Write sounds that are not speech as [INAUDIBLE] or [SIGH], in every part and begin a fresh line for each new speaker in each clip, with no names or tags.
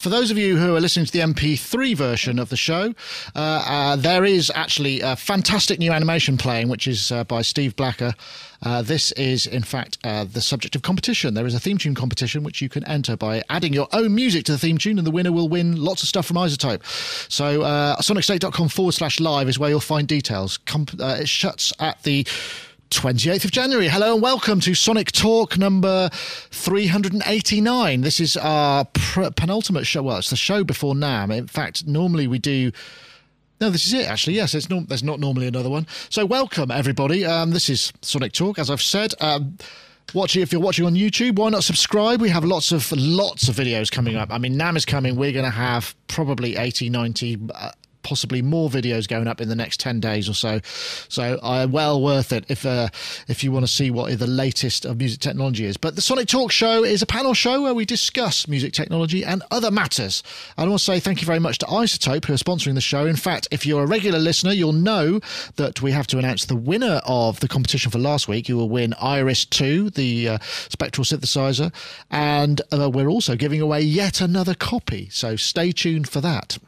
For those of you who are listening to the MP3 version of the show, uh, uh, there is actually a fantastic new animation playing, which is uh, by Steve Blacker. Uh, this is, in fact, uh, the subject of competition. There is a theme tune competition which you can enter by adding your own music to the theme tune, and the winner will win lots of stuff from iZotope. So, uh, sonicstate.com forward slash live is where you'll find details. Uh, it shuts at the 28th of January. Hello and welcome to Sonic Talk number 389. This is our penultimate show. Well, it's the show before NAMM. In fact, normally we do. No, this is it. Actually, yes, it's. There's not normally another one. So, welcome everybody. Um, this is Sonic Talk, as I've said. Um, watching if you're watching on YouTube, why not subscribe? We have lots of lots of videos coming up. I mean, NAMM is coming. We're going to have probably 80, 90. Uh, possibly more videos going up in the next 10 days or so. So uh, well worth it if uh, if you want to see what the latest of music technology is. But the Sonic Talk Show is a panel show where we discuss music technology and other matters. I want to say thank you very much to iZotope who are sponsoring the show. In fact, if you're a regular listener, you'll know that we have to announce the winner of the competition for last week. You will win Iris 2, the uh, spectral synthesizer, and uh, we're also giving away yet another copy. So stay tuned for that.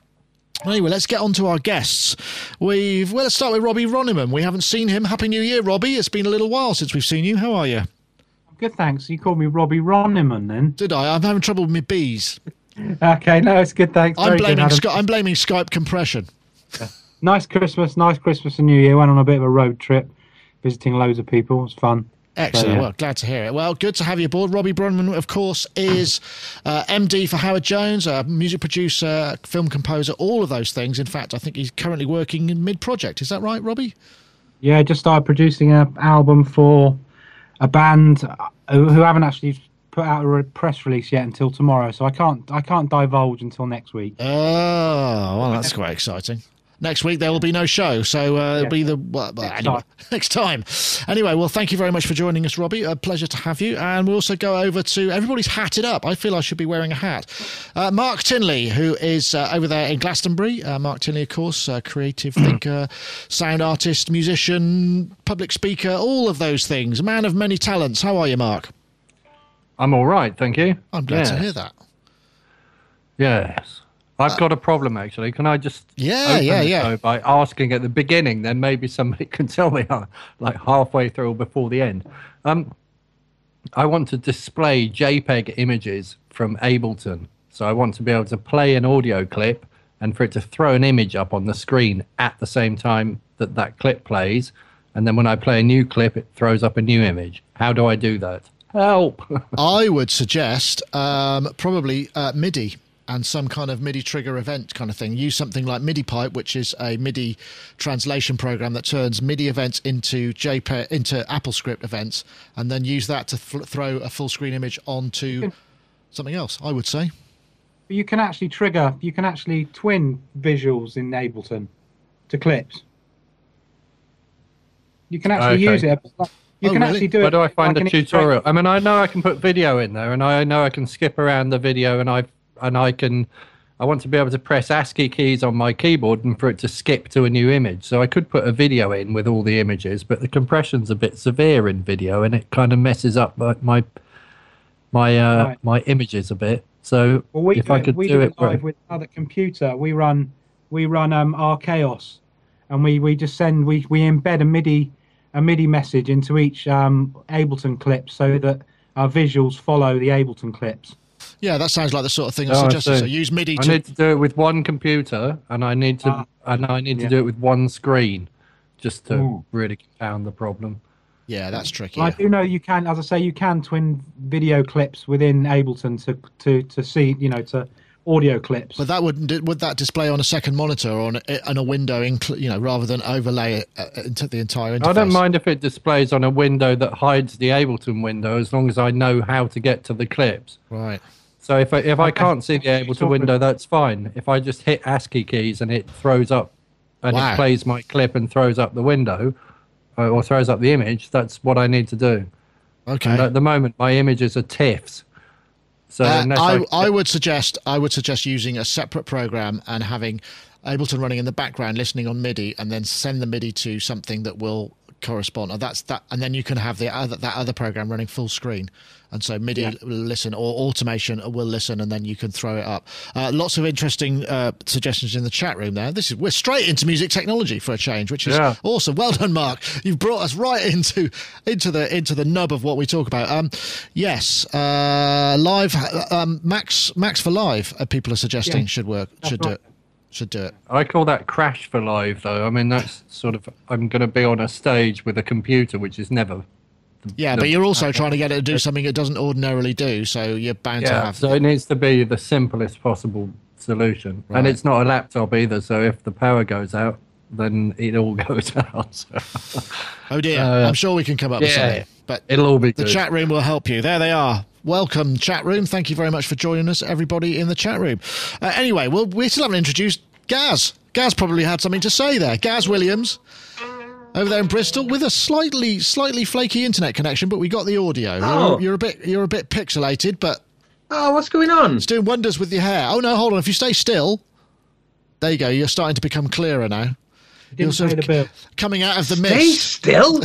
Anyway, let's get on to our guests. We've well, let's start with Robbie Ronniman. We haven't seen him. Happy New Year, Robbie. It's been a little while since we've seen you. How are you?
I'm good, thanks. You called me Robbie Ronniman then.
Did I? I'm having trouble with my bees.
okay, no, it's good, thanks.
I'm blaming good, I'm blaming Skype compression.
Yeah. Nice Christmas, nice Christmas and New Year. Went on a bit of a road trip, visiting loads of people. It was fun.
Excellent. Well, glad to hear it. Well, good to have you aboard. Robbie Ronniman, of course, is uh, MD for Howard Jones, a music producer, film composer, all of those things. In fact, I think he's currently working in mid project. Is that right, Robbie?
Yeah, just started producing an album for a band uh, who haven't actually put out a press release yet until tomorrow, so I can't I can't divulge until next week.
Oh, well, that's quite exciting next week there will be no show. So uh, it'll be the well, next, anyway, time. [LAUGHS] next time. Anyway, well, thank you very much for joining us, Robbie. A pleasure to have you. And we'll also go over to everybody's hatted up. I feel I should be wearing a hat. Uh, Mark Tinley, who is uh, over there in Glastonbury. Uh, Mark Tinley, of course, creative thinker, sound artist, musician, public speaker, all of those things. A man of many talents. How are you, Mark?
I'm all right, thank you.
I'm glad to hear that.
Yes. I've got a problem actually. Can I just
yeah yeah yeah
by asking at the beginning? Then maybe somebody [LAUGHS] can tell me uh, like halfway through or before the end. Um, I want to display JPEG images from Ableton, so I want to be able to play an audio clip and for it to throw an image up on the screen at the same time that that clip plays. And then when I play a new clip, it throws up a new image. How do I do that? Help! [LAUGHS]
I would suggest um, probably uh, MIDI and some kind of MIDI trigger event kind of thing. Use something like MIDI Pipe, which is a MIDI translation program that turns MIDI events into JPEG into AppleScript events, and then use that to th- throw a full screen image onto something else. I would say.
But you can actually trigger. You can actually twin visuals in Ableton to clips. You can actually okay. use it. You
oh, can really? actually do Where it. Where do I find like the tutorial? I mean, I know I can put video in there, and I know I can skip around the video, and I've and I can I want to be able to press ASCII keys on my keyboard and for it to skip to a new image. So I could put a video in with all the images, but the compression's a bit severe in video and it kind of messes up my my my, uh, right. my images a bit. So well, we if do, I could
we
do, do
it live with another computer, we run we run um Arkaos, and we we just send we we embed a MIDI a MIDI message into each um, Ableton clip so that our visuals follow the Ableton clips.
Yeah, that sounds like the sort of thing I oh, suggested. So use MIDI.
I need to do it with one computer, and I need to uh, and I need to do it with one screen, just to Ooh. really compound the problem.
Yeah, that's tricky.
I do know you can, as I say, you can twin video clips within Ableton to to to see, you know, to audio clips.
But that would would that display on a second monitor or on a, on a window, you know, rather than overlay it uh, into the entire interface? I
don't mind if it displays on a window that hides the Ableton window, as long as I know how to get to the clips.
Right.
So if I, if I can't see the Ableton window, that's fine. If I just hit ASCII keys and it throws up, and wow. it plays my clip and throws up the window, uh, or throws up the image, that's what I need to do.
Okay.
And at the moment, my images are TIFFs.
So uh, I, I, I would suggest I would suggest using a separate program and having Ableton running in the background, listening on MIDI, and then send the MIDI to something that will correspond. That's that, and then you can have the other that other program running full screen, and so MIDI
Yeah.
will listen or automation will listen, and then you can throw it up. Uh, lots of interesting uh, suggestions in the chat room there. This is we're straight into music technology for a change, which is
Yeah.
awesome. Well done, Mark. You've brought us right into into the into the nub of what we talk about. Um, yes, uh, live um, Max Max for live. Uh, people are suggesting
Yeah.
should work.
That's
should do it. Should do it.
I call that crash for live, though. I mean, that's sort of I'm going to be on a stage with a computer, which is never.
Yeah,
the-
but you're also trying to get it to do something it doesn't ordinarily do, so you're bound to
Yeah,
have.
so it needs to be the simplest possible solution, and it's not a laptop either. So if the power goes out, then it all [LAUGHS] goes out.
Oh dear,
Uh,
I'm sure we can come up with something. But
it'll all be
the
good.
chat room will help you. There they are. Welcome, chat room. Thank you very much for joining us, everybody in the chat room. Uh, anyway, well, we still haven't introduced Gaz. Gaz probably had something to say there. Gaz Williams. Over there in Bristol, with a slightly, slightly flaky internet connection, but we got the audio.
Oh.
You're, you're a bit, you're a bit pixelated, but
Oh, what's going on?
It's doing wonders with your hair. Oh no, hold on. If you stay still, there you go. You're starting to become clearer now.
Didn't
You're sort
pay
of
the bill.
coming out of the mist.
Stay
mist.
still.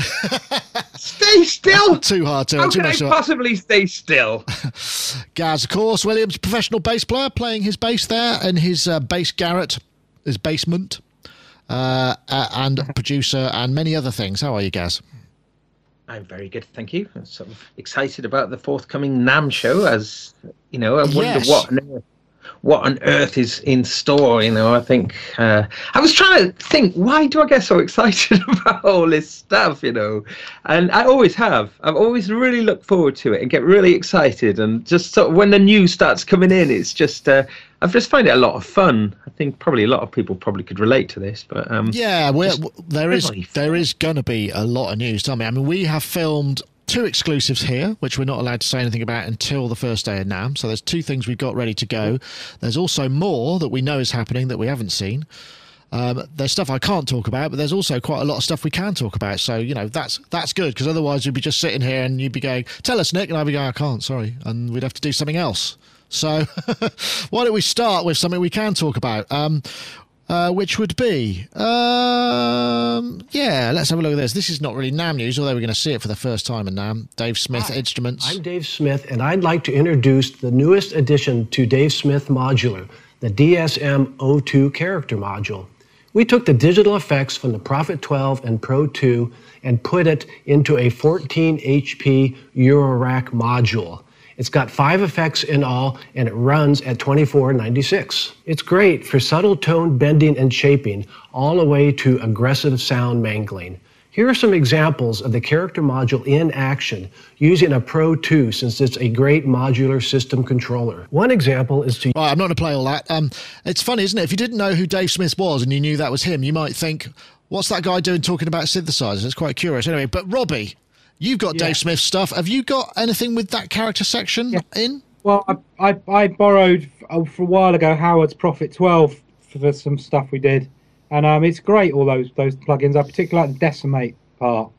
stay still. [LAUGHS]
Too hard to.
How
too
can I
much.
possibly stay still? [LAUGHS]
Gaz, of course, Williams, professional bass player, playing his bass there in his uh, bass garret, his basement, uh, uh, and producer and many other things. How are you, Gaz?
I'm very good, thank you. I'm sort of excited about the forthcoming NAMM show. As you know, I wonder
Yes.
what on earth, what on earth is in store. You know, I think uh, I was trying to think why do I get so [LAUGHS] excited about all this stuff? You know, and I always have. I've always really looked forward to it and get really excited. And just sort of when the news starts coming in, it's just uh, I've just find it a lot of fun. I think probably a lot of people probably could relate to this, but um,
Yeah, we're,
Just
w- there is there is going to be a lot of news. Tell me, I mean, we have filmed two exclusives here, which we're not allowed to say anything about until the first day of NAMM. So there's two things we've got ready to go. There's also more that we know is happening that we haven't seen. Um, there's stuff I can't talk about, but there's also quite a lot of stuff we can talk about. So you know that's that's good because otherwise you'd be just sitting here and you'd be going, "Tell us, Nick," and I'd be going, "I can't, sorry," and we'd have to do something else. So [LAUGHS] why don't we start with something we can talk about? Um, uh, which would be, um, yeah, let's have a look at this. This is not really NAMM news, although we're going to see it for the first time in NAMM. Dave Smith Instruments.
I'm Dave Smith, and I'd like to introduce the newest addition to Dave Smith Modular, the DSM-02 character module. We took the digital effects from the Prophet 12 and Pro 2 and put it into a 14 HP Eurorack module. It's got five effects in all, and it runs at 2496. It's great for subtle tone bending and shaping, all the way to aggressive sound mangling. Here are some examples of the character module in action using a Pro 2 since it's a great modular system controller. One example is to
I'm not going to play all that. Um, it's funny, isn't it? If you didn't know who Dave Smith was and you knew that was him, you might think, what's that guy doing talking about synthesizers? It's quite curious. Anyway, but Robbie, you've got
Yeah.
Dave Smith stuff. Have you got anything with that character section
Yeah.
in?
Well, I, I, I borrowed uh, for a while ago Howard's Prophet 12 for, for some stuff we did, and um, it's great. All those those plugins. I particularly like the Decimate part.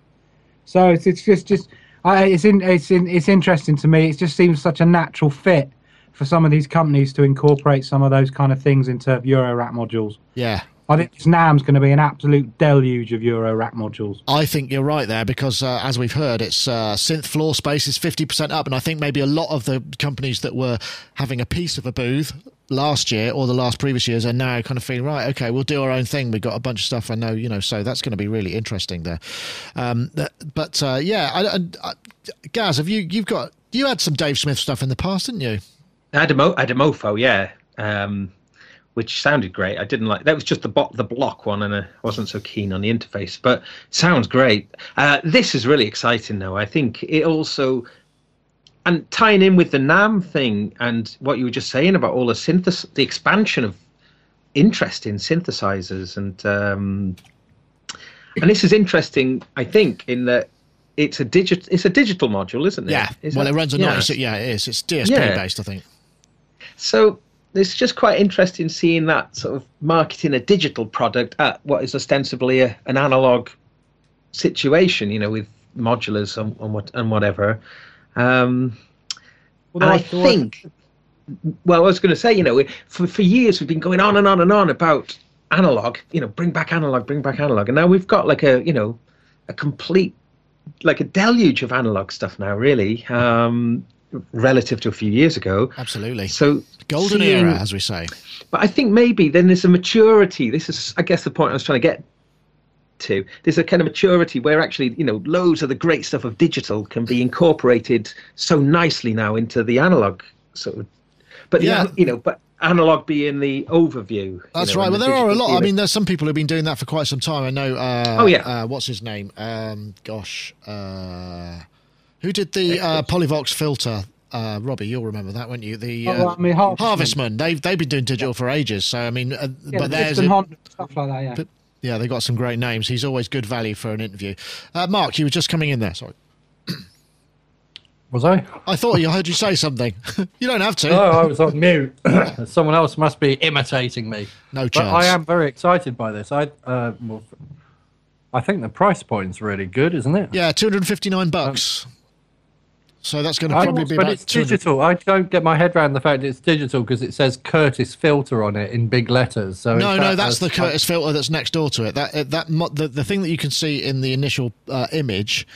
So it's it's just just I, it's in it's in it's interesting to me. It just seems such a natural fit for some of these companies to incorporate some of those kind of things into Euro rack modules.
Yeah.
I think this NAMM's going to be an absolute deluge of Euro rack modules.
I think you're right there because, uh, as we've heard, it's uh, synth floor space is 50% up. And I think maybe a lot of the companies that were having a piece of a booth last year or the last previous years are now kind of feeling, right, okay, we'll do our own thing. We've got a bunch of stuff I know, you know, so that's going to be really interesting there. Um, but uh, yeah, I, I, I, Gaz, have you, you've got, you had some Dave Smith stuff in the past, didn't you?
I had a, mo- I had a Mopho, yeah, um, which sounded great. I didn't like that was just the bo- the block one, and I wasn't so keen on the interface. But sounds great. Uh, this is really exciting, though. I think it also and tying in with the NAMM thing and what you were just saying about all the synthes, the expansion of interest in synthesizers, and um, and this is interesting. I think in that it's a digit, it's a digital module, isn't it?
Yeah.
Is
well,
that-
it runs a
yeah.
96. Yeah, it is. It's DSP
Yeah.
based, I think.
So it's just quite interesting seeing that sort of marketing a digital product at what is ostensibly a, an analog situation, you know, with modulars and, and what and whatever. Um, and I think, well, I was going to say, you know, for for years we've been going on and on and on about analog. You know, bring back analog, bring back analog, and now we've got like a, you know, a complete, like a deluge of analog stuff now, really, um, relative to a few years ago.
Absolutely.
So
Golden
seeing-
era, as we say.
But I think maybe then there's a maturity. This is, I guess, the point I was trying to get to. There's a kind of maturity where actually, you know, loads of the great stuff of digital can be incorporated so nicely now into the analog sort of. But
Yeah.
you know, but analog being the overview. you
That's
know,
right. Well,
the
there are a lot. I mean, there's some people who've been doing that for quite some time. I know. Uh,
Oh, yeah.
Uh, what's his name? Um, gosh, uh, who did the uh, Polivoks filter? Uh, Robbie, you'll remember that, won't you? The uh,
Oh, I mean, Harvestman.
Harvestman. They've they've been doing digital for ages. So I mean, uh,
Yeah,
but
the
there's a-
Honda, stuff like that. Yeah.
but- yeah, they got some great names. He's always good value for an interview. Uh, Mark, you were just coming in there. Sorry, [CLEARS THROAT]
Was I?
I thought you heard you say something. [LAUGHS] you don't have to.
Oh, I was on mute. [CLEARS THROAT] Someone else must be imitating me.
No
But
chance.
I am very excited by this. I uh, well, I think the price point's really good, isn't it?
Yeah, two hundred fifty-nine bucks. So that's going to probably be
but it's
200
digital. I don't get my head around the fact it's digital because it says Curtis filter on it in big letters. So
No, no, that's the Curtis filter that's next door to it. That uh, that the, the thing that you can see in the initial uh, image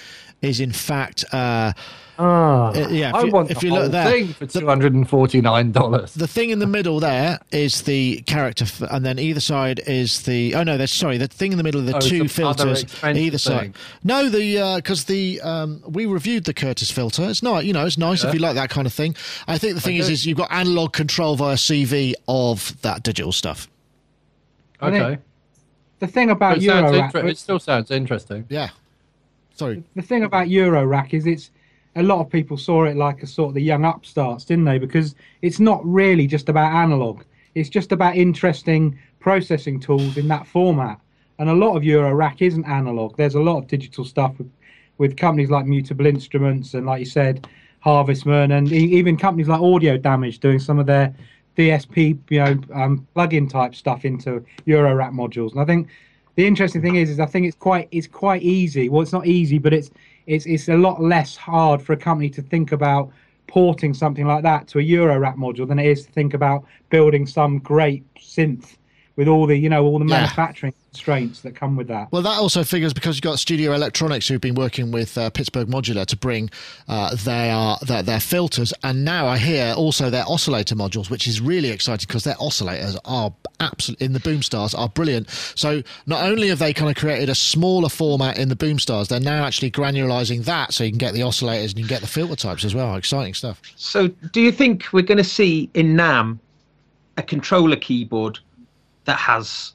is in fact uh,
Ah,
Uh, yeah, if
I
you-
want
if
the
you look
whole
there,
thing for two hundred and forty nine dollars.
the thing in the middle there is the character, f- and then either side is the oh no, that's sorry, the thing in the middle of the
Oh, it's
two filters
expensive
either side.
thing.
No, the because the um, we reviewed the Curtis filter. It's not you know it's nice if you like that kind of thing. I think the thing is
do.
is you've got analog control via CV of that digital stuff.
Okay,
The thing about
it, sounds
Eurorack,
inter- it still sounds interesting.
Yeah. Sorry.
the thing about Eurorack is it's a lot of people saw it like a sort of the young upstarts, didn't they? Because it's not really just about analog. It's just about interesting processing tools in that format. And a lot of Eurorack isn't analog. There's a lot of digital stuff with, with companies like Mutable Instruments and, like you said, Harvestman, and even companies like Audio Damage doing some of their DSP, you know, um, plug-in type stuff into Eurorack modules. And I think the interesting thing is, is I think it's quite it's quite easy. Well, it's not easy, but it's it's it's a lot less hard for a company to think about porting something like that to a Eurorack module than it is to think about building some great synth with all the you know all the
Yeah.
manufacturing constraints that come with that.
Well, that also figures because you've got Studio Electronics who've been working with uh, Pittsburgh Modular to bring uh, their, their their filters, and now I hear also their oscillator modules, which is really exciting because their oscillators are absolutely in the Boomstars are brilliant. So not only have they kind of created a smaller format in the Boomstars, they're now actually granularizing that, so you can get the oscillators and you can get the filter types as well. Exciting stuff.
So, do you think we're going to see in NAMM a controller keyboard that has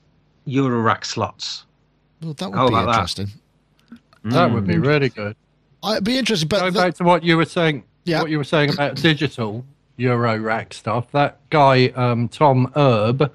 Eurorack slots?
Well, that would
How
be
about that?
interesting.
That would be really good.
I'd be interested, but
Going
the-
back to what you were saying,
Yeah.
what you were saying about digital Euro rack stuff. That guy um, Tom Erbe,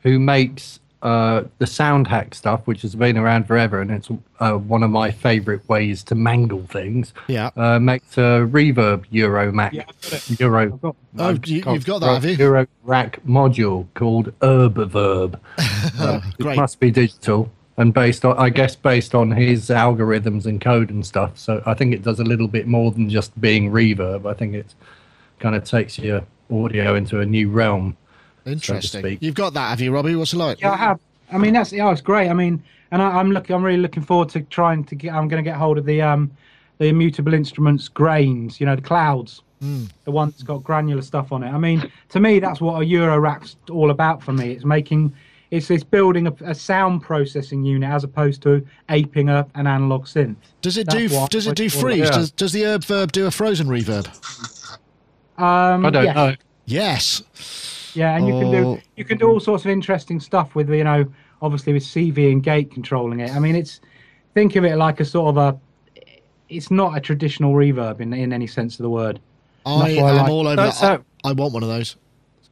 who makes uh, the sound hack stuff, which has been around forever, and it's uh, one of my favourite ways to mangle things.
Yeah.
uh, makes a reverb Euro Mac
Yeah, I've got it.
Euro.
I've got-
Oh, you- you've got that, have you?
Euro rack module called Herb [LAUGHS] Uh,
Great.
It must be digital and based on, I guess, based on his algorithms and code and stuff. So I think it does a little bit more than just being reverb. I think it kind of takes your audio into a new realm.
Interesting.
speak.
You've got that, have you, Robbie? What's it like?
Yeah, I have. I mean, that's yeah, it's great. I mean, and I, I'm looking. I'm really looking forward to trying to get. I'm going to get hold of the um, the immutable instruments grains. You know, the clouds, the one that's got granular stuff on it. I mean, to me, that's what a Euro rack's all about. For me, it's making. It's, it's building a, a sound processing unit as opposed to aping up an analog synth.
Does it
That's
do?
what-
Does it do
what-
freeze? Does, does the Erbe-Verb do a frozen reverb?
Um,
I don't
yes.
know.
Yes.
Yeah, and you can
Oh.
do you can do all sorts of interesting stuff with you know obviously with CV and gate controlling it. I mean, it's think of it like a sort of a. It's not a traditional reverb in in any sense of the word.
I
That's why I
am
like-
all over
That's
that.
how-
I, I want one of those.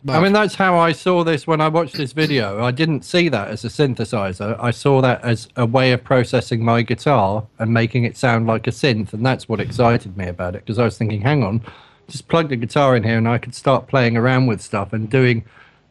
I mean, that's how I saw this when I watched this video. I didn't see that as a synthesizer. I saw that as a way of processing my guitar and making it sound like a synth. And that's what excited me about it because I was thinking, hang on, just plug the guitar in here and I could start playing around with stuff and doing.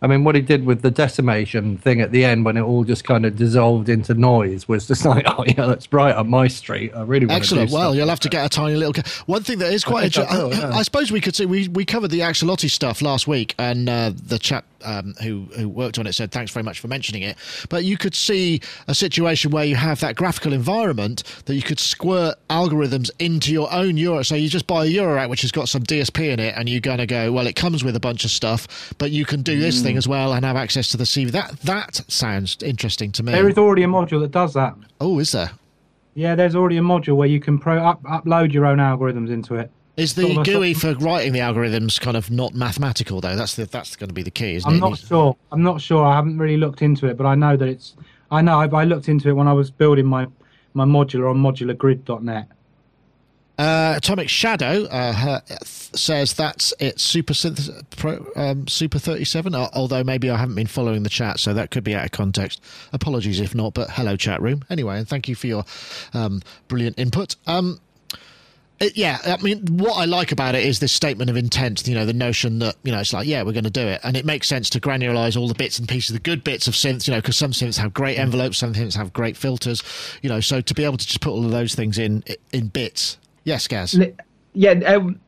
I mean, what he did with the decimation thing at the end when it all just kind of dissolved into noise was just [LAUGHS] like, oh, yeah, that's right up my street. I really want
Excellent.
to do
Well, you'll have to get a tiny little. ca- One thing that is quite
I will,
I,
yeah.
I suppose we could see we, we covered the Axoloti stuff last week, and uh, the chap um, who who worked on it said thanks very much for mentioning it. But you could see a situation where you have that graphical environment that you could squirt algorithms into your own Euro. So you just buy a Eurorack which has got some DSP in it, and you're going to go well. It comes with a bunch of stuff, but you can do this thing as well and have access to the CV. That that sounds interesting to me.
There is already a module that does that.
oh, is there?
Yeah, there's already a module where you can pro up, upload your own algorithms into it.
Is
Sort
the
of a-
GUI for writing the algorithms kind of not mathematical though? That's the, that's going to be the key, isn't
I'm
it?
not sure. I'm not sure. I haven't really looked into it, but I know that it's. I know. I, I looked into it when I was building my my modular on modulargrid.net.
Uh, Atomic Shadow uh, her- says that's its Super Synth- Pro, um, Super 37. al- Although maybe I haven't been following the chat, so that could be out of context. Apologies if not, but hello chat room. Anyway, and thank you for your um, brilliant input. Um, it, yeah, I mean, what I like about it is this statement of intent. You know, the notion that you know it's like, yeah, we're going to do it, and it makes sense to granularize all the bits and pieces, the good bits of synths. You know, because some synths have great envelopes, some synths have great filters. You know, so to be able to just put all of those things in in bits. Yes, Gaz.
Yeah, um,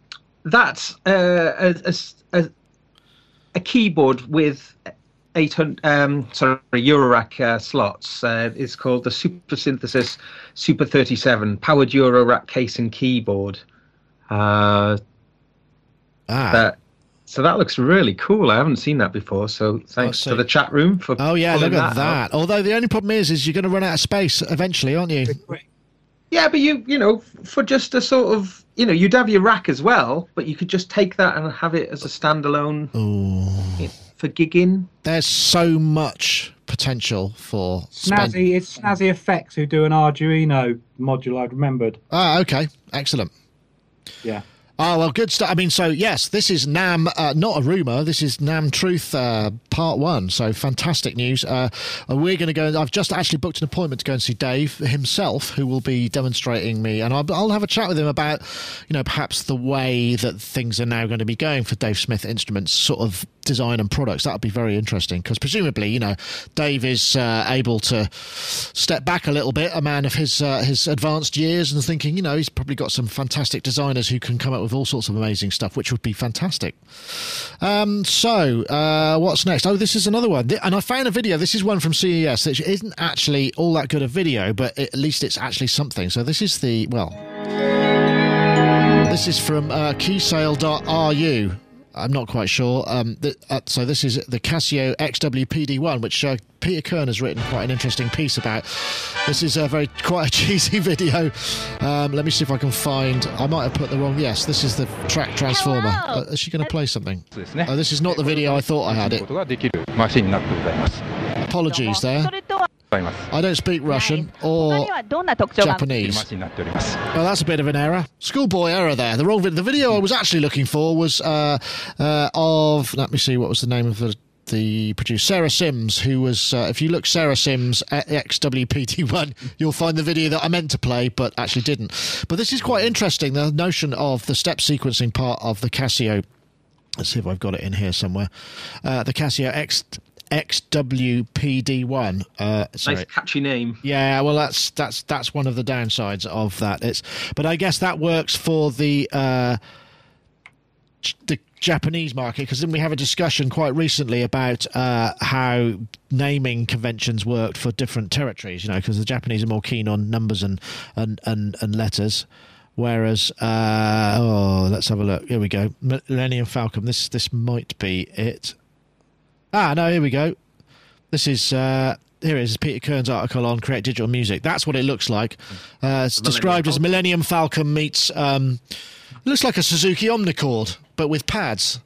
that's uh, a, a, a, a keyboard with 800, um, sorry, Eurorack uh, slots. Uh, it's called the Super Synthesis Super 37 powered Eurorack case and keyboard. Uh,
Ah.
that, so that looks really cool. I haven't seen that before. So thanks
so-
to the chat room for.
Oh yeah, look at
out.
that. Although the only problem is, is you're going to run out of space eventually, aren't you?
Yeah, but you you know for just a sort of you know you'd have your rack as well, but you could just take that and have it as a standalone
Oh,
for gigging.
there's so much potential for spend-
Snazzy, it's Snazzy FX who do an Arduino module. I remembered.
Ah, okay, excellent.
Yeah.
Oh well, good stuff. I mean, so yes, this is NAMM, uh, not a rumor. This is NAMM Truth uh, Part One. So fantastic news. Uh, uh, we're going to go. I've just actually booked an appointment to go and see Dave himself, who will be demonstrating me, and I'll, I'll have a chat with him about, you know, perhaps the way that things are now going to be going for Dave Smith Instruments, sort of design and products. That would be very interesting because presumably, you know, Dave is uh, able to step back a little bit, a man of his uh, his advanced years, and thinking, you know, he's probably got some fantastic designers who can come up with all sorts of amazing stuff, which would be fantastic. Um, so, uh, what's next? Oh, this is another one, and I found a video. This is one from CES which isn't actually all that good a video, but at least it's actually something. So this is the well. This is from uh, keysale.ru. I'm not quite sure. Um, the, uh, so this is the Casio XWPD1, which uh, Peter Kirn has written quite an interesting piece about. This is a very [LAUGHS] quite a cheesy video. Um, let me see if I can find. I might have put the wrong. Yes, this is the track transformer. Uh, is she going to play something? Oh, this is not the video I thought I had it. Apologies there. I don't speak Russian or Japanese. Well, that's a bit of an error. Schoolboy error there. The wrong video. The video I was actually looking for was uh, uh, of, let me see, what was the name of the the producer Sarah Sims, who was, uh, if you look Sarah Sims at XWPD1, [LAUGHS] you'll find the video that I meant to play but actually didn't. But this is quite interesting the notion of the step sequencing part of the Casio. Let's see if I've got it in here somewhere. Uh, the Casio X XWPD1. Uh, sorry.
Nice catchy name.
Yeah, well, that's that's that's one of the downsides of that. It's, but I guess that works for the uh, the Japanese market because then we have a discussion quite recently about uh, how naming conventions worked for different territories. You know, because the Japanese are more keen on numbers and and and, and letters. Whereas, uh, oh, let's have a look. Here we go. Millennium Falcon. This this might be it. Ah, no, here we go. This is uh, here it is Peter Kirn's article on Create Digital Music. That's what it looks like. Uh, it's
Millennium
described as Millennium Falcon meets um, looks like a Suzuki Omnichord, but with pads.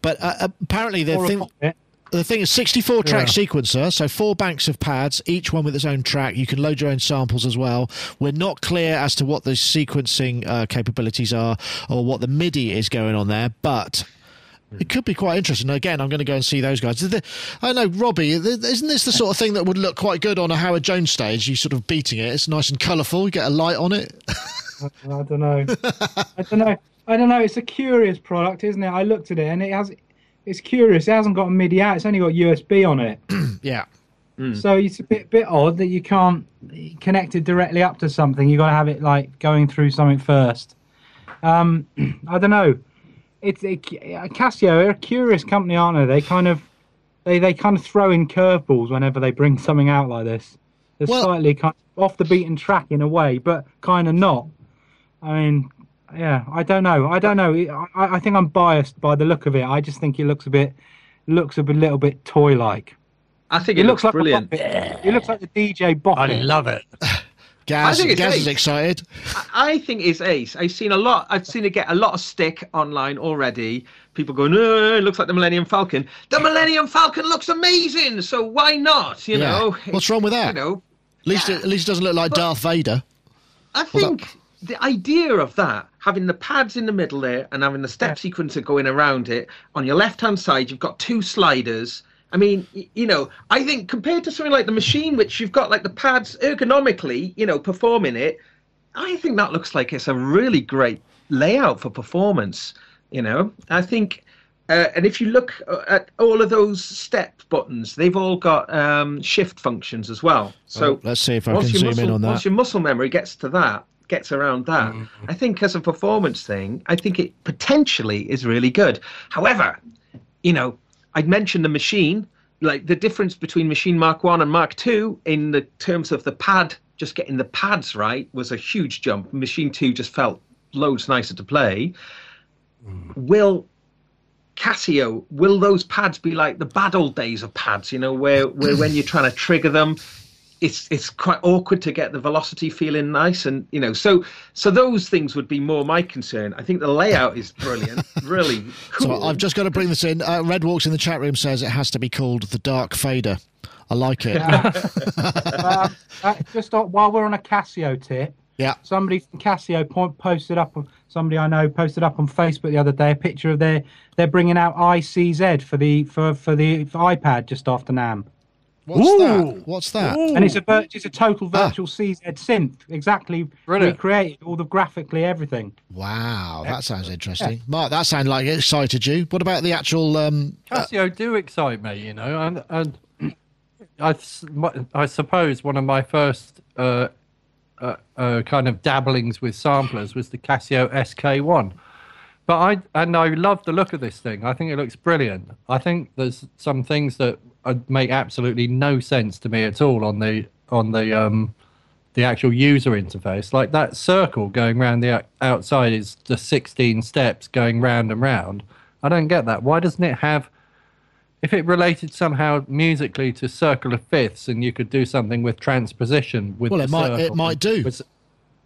But uh, apparently the
Or
thing the thing is 64 track
Yeah.
sequencer, so four banks of pads, each one with its own track. You can load your own samples as well. We're not clear as to what the sequencing uh, capabilities are or what the MIDI is going on there, but. It could be quite interesting. Again, I'm going to go and see those guys. The- I know, Robbie, th- isn't this the sort of thing that would look quite good on a Howard Jones stage? You sort of beating it. It's nice and colourful. You get a light on it.
I don't know. I don't know. I don't know. It's a curious product, isn't it? I looked at it and it has. It's curious. It hasn't got a MIDI out. It's only got USB on it. [CLEARS THROAT]
yeah.
So it's a bit bit odd that you can't connect it directly up to something. You got to have it like going through something first. Um, [CLEARS THROAT] I don't know. It's it, Casio. They're a curious company, aren't they? They kind of they they kind of throw in curveballs whenever they bring something out like this. They're
Well-
slightly kind of off the beaten track in a way, but kind of not. I mean, yeah, I don't know. I don't know. I, I think I'm biased by the look of it. I just think it looks a bit looks a bit, little bit toy-like.
I think
It,
it,
looks, like
brilliant.
It looks like the DJ Bucket.
love it. [LAUGHS]
Gaz,
I think
Gaz is excited.
I think it's ace. I've seen a lot. I've seen it get a lot of stick online already. People going, "Oh, it looks like the Millennium Falcon." The Millennium Falcon looks amazing. So why not? You
Yeah.
know,
What's wrong with that?
You know,
At least,
Yeah.
it, at least it doesn't look like Darth Vader.
I
that-
think the idea of that, having the pads in the middle there and having the step sequencer going around it, on your left hand side, you've got two sliders. I mean, you know, I think compared to something like the Maschine, which you've got like the pads ergonomically, you know, performing it, I think that looks like it's a really great layout for performance. You know, I think, uh, and if you look uh, at all of those step buttons, they've all got um, shift functions as well. So
Oh, let's see if I can
your
zoom in on that.
Once your muscle memory gets to that, gets around that,
Mm-hmm.
I think as a performance thing, I think it potentially is really good. However, you know, I'd mentioned the Maschine, like the difference between Maschine Mark One and Mark Two in the terms of the pad, just getting the pads right was a huge jump. Maschine Two just felt loads nicer to play. Hmm. Will Casio, will those pads be like the bad old days of pads, you know, where, where when you're trying to trigger them, it's it's quite awkward to get the velocity feeling nice and you know so so those things would be more my concern i think the layout is brilliant [LAUGHS] really cool
So I've just got to bring this in. Uh, Red Walks in the chat room says it has to be called the Dark Fader. I like it. [LAUGHS]
uh, uh, just on, while we're on a Casio tip,
yeah.
somebody from Casio point, posted up. Somebody I know posted up on Facebook the other day a picture of their they're bringing out ICZ for the for for the for iPad just after NAMM,
What's
Ooh.
that? What's that?
and it's a vir- it's a total
Ah.
virtual CZ synth, exactly
Brilliant.
recreated all the graphically everything.
Wow, that sounds interesting. Mark, that sounded like it excited you. What about the actual? Um, uh,
Casio do excite me, you know, and and I I suppose one of my first uh, uh, uh, kind of dabblings with samplers was the Casio SK1. But I and I love the look of this thing. I think it looks brilliant. I think there's some things that uh, make absolutely no sense to me at all on the on the um the actual user interface. Like that circle going round the outside is the 16 steps going round and round. I don't get that. Why doesn't it have if it related somehow musically to circle of fifths and you could do something with transposition with
Well,
the
it might- it might do.
was-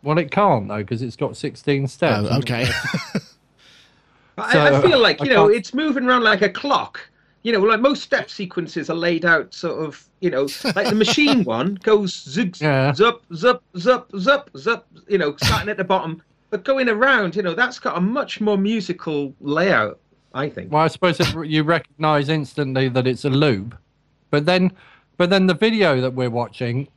well, it can't though because it's got 16 steps.
oh, okay. [LAUGHS]
I,
So,
I feel like
I
you know
can't-
it's moving around like a clock you know like most step sequences are laid out sort of you know like the Maschine [LAUGHS] one goes zig
Yeah.
zup zup zup zup zup you know starting at the bottom but going around you know that's got a much more musical layout i think
Well, I suppose you recognise instantly that it's a loop, but then, but then the video that we're watching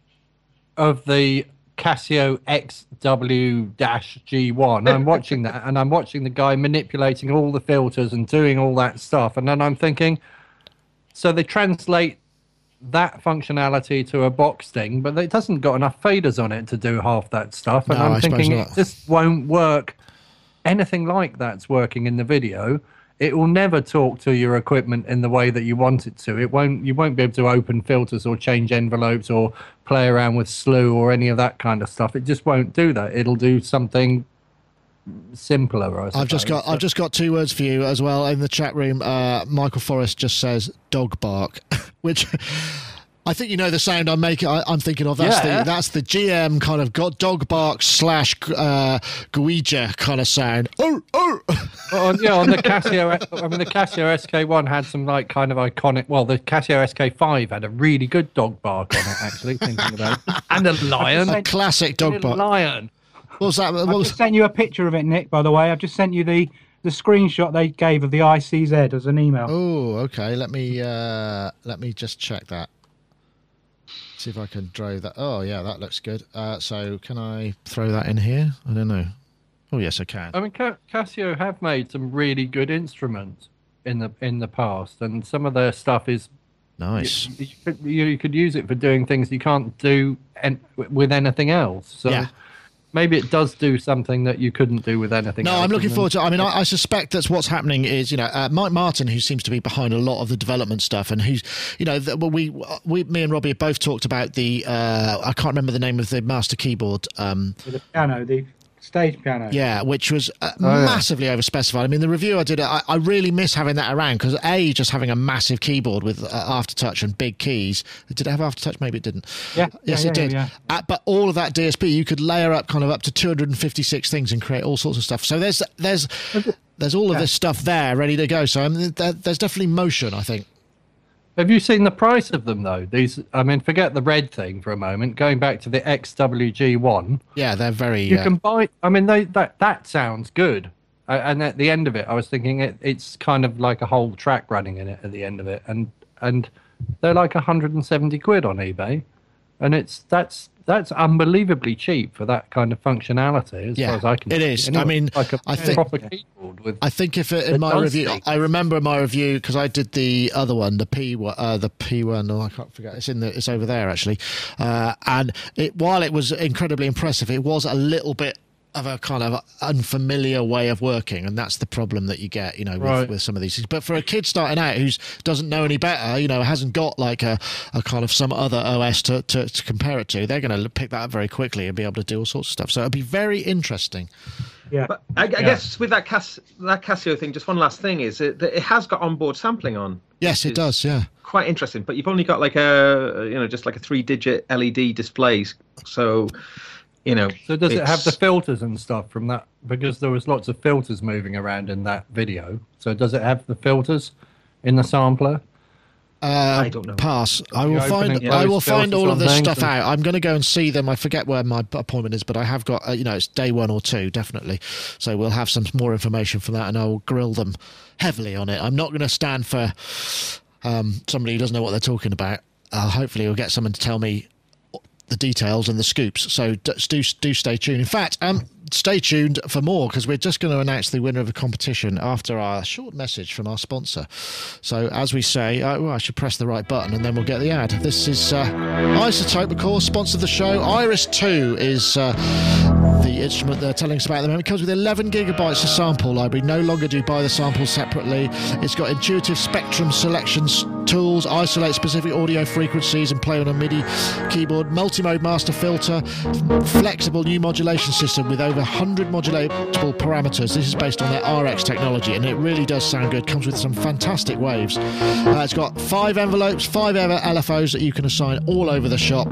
of the Casio XW-G1, I'm watching that, and I'm watching the guy manipulating all the filters and doing all that stuff, and then I'm thinking, so they translate that functionality to a box thing, but it doesn't got enough faders on it to do half that stuff, and
No,
I'm
I
thinking it just won't work anything like that's working in the video, it will never talk to your equipment in the way that you want it to. It won't. You won't be able to open filters or change envelopes or play around with slew or any of that kind of stuff. It just won't do that. It'll do something simpler. I
I've just got
suppose.
I've just got two words for you as well in the chat room. Uh, Michael Forrest just says dog bark, [LAUGHS] which I think you know the sound I'm making. I, I'm thinking of that's
Yeah.
the that's the GM kind of got dog bark slash uh, Guija kind of sound. Oh oh. [LAUGHS]
On, yeah, on the Casio, I mean, the Casio SK1 had some like kind of iconic. Well, the Casio SK5 had a really good dog bark on it, actually. thinking about it, [LAUGHS] and a lion,
Classic dog bark.
lion.
What was that? What
I've
was,
just sent you a picture of it, Nick. By the way, I've just sent you the the screenshot they gave of the ICZ as an email.
oh, okay. Let me uh, let me just check that. See if I can draw that. Oh yeah, that looks good. Uh, so can I throw that in here? I don't know. Oh yes, I can.
I mean, Ca- Casio have made some really good instruments in the in the past, and some of their stuff is
Nice.
you, you, could, you could use it for doing things you can't do en- with anything else. So,
Yeah.
Maybe it does do something that you couldn't do with anything.
No,
else,
I'm looking forward to. I mean, I, I suspect that's what's happening. Is you know, uh, Mike Martin, who seems to be behind a lot of the development stuff, and who's you know, the, well, we, we, me and Robbie have both talked about the. Uh, I can't remember the name of the master keyboard. Um,
the piano, the stage piano.
yeah, which was uh,
Oh, yeah.
massively overspecified. I mean, the review I did, I, I really miss having that around because a just having a massive keyboard with uh, aftertouch and big keys. Did it have aftertouch? Maybe it didn't.
Yeah,
yes,
yeah,
it
yeah,
did.
yeah.
Uh, but all of that DSP, you could layer up kind of up to 256 things and create all sorts of stuff. So there's there's there's all of this stuff there ready to go. So I mean, there, there's definitely motion. I think.
Have you seen the price of them though? These, I mean, forget the red thing for a moment. Going back to the XWG one,
Yeah, they're very.
you
uh,
can buy. I mean, they, that that sounds good. Uh, and at the end of it, I was thinking it, it's kind of like a whole track running in it at the end of it, and and they're like 170 quid on eBay, and it's that's that's unbelievably cheap for that kind of functionality. As
Yeah,
far as I can,
it is. I mean,
like a
I think-
proper keyboard with.
I think if it, in my review,
take-
I remember in my review because I did the other one, the P, one- uh, the P one. Oh, I can't forget. It's in the, it's over there actually. Uh, and it, while it was incredibly impressive, it was a little bit of a kind of unfamiliar way of working, and that's the problem that you get, you know, with,
Right.
with some of these things. But for a kid starting out who doesn't know any better, you know, hasn't got like a, a kind of some other OS to, to, to compare it to, they're going to pick that up very quickly and be able to do all sorts of stuff. So it'll be very interesting.
yeah.
But I, I guess with that Cas- that Casio thing, just one last thing is it, that it has got onboard sampling on.
Yes, it does. Yeah.
Quite interesting, but you've only got like a you know just like a three digit LED displays. So you know.
So does it have the filters and stuff from that? Because there was lots of filters moving around in that video. So does it have the filters in the sampler?
Uh,
I don't know.
Pass. I will find. I will find all of this stuff
and-
out. I'm going to go and see them. I forget where my appointment is, but I have got. Uh, you know, it's day one or two, definitely. So we'll have some more information from that, and I will grill them heavily on it. I'm not going to stand for um, somebody who doesn't know what they're talking about. Uh, hopefully, we'll get someone to tell me the details and the scoops. So do do stay tuned. In fact, um, stay tuned for more because we're just going to announce the winner of the competition after our short message from our sponsor. So as we say, uh, well, I should press the right button and then we'll get the ad. This is uh, iZotope, of course, sponsor of the show. Iris Two is. Uh, the instrument they're telling us about at the moment It comes with 11 gigabytes of sample library. No longer do you buy the samples separately. It's got intuitive spectrum selections tools, isolate specific audio frequencies and play on a MIDI keyboard, multi-mode master filter, flexible new modulation system with over 100 modulatable parameters. This is based on their RX technology and it really does sound good. Comes with some fantastic waves. Uh, it's got five envelopes, five LFOs that you can assign all over the shop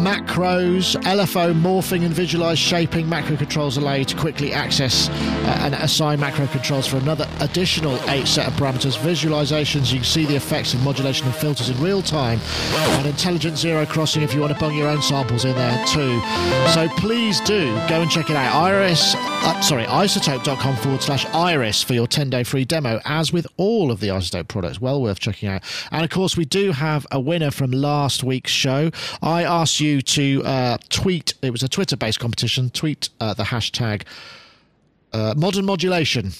macros, LFO morphing and visualize shaping macro controls allow you to quickly access uh, and assign macro controls for another additional eight set of parameters. Visualizations, you can see the effects of modulation and filters in real time, and intelligent zero crossing if you want to bung your own samples in there too. So please do go and check it out. Iris, uh, sorry, izotope.com forward slash iris for your 10 day free demo, as with all of the iZotope products. Well worth checking out. And of course, we do have a winner from last week's show. I asked you to uh, tweet, it was a Twitter based competition, tweet uh, the hashtag uh, modern modulation.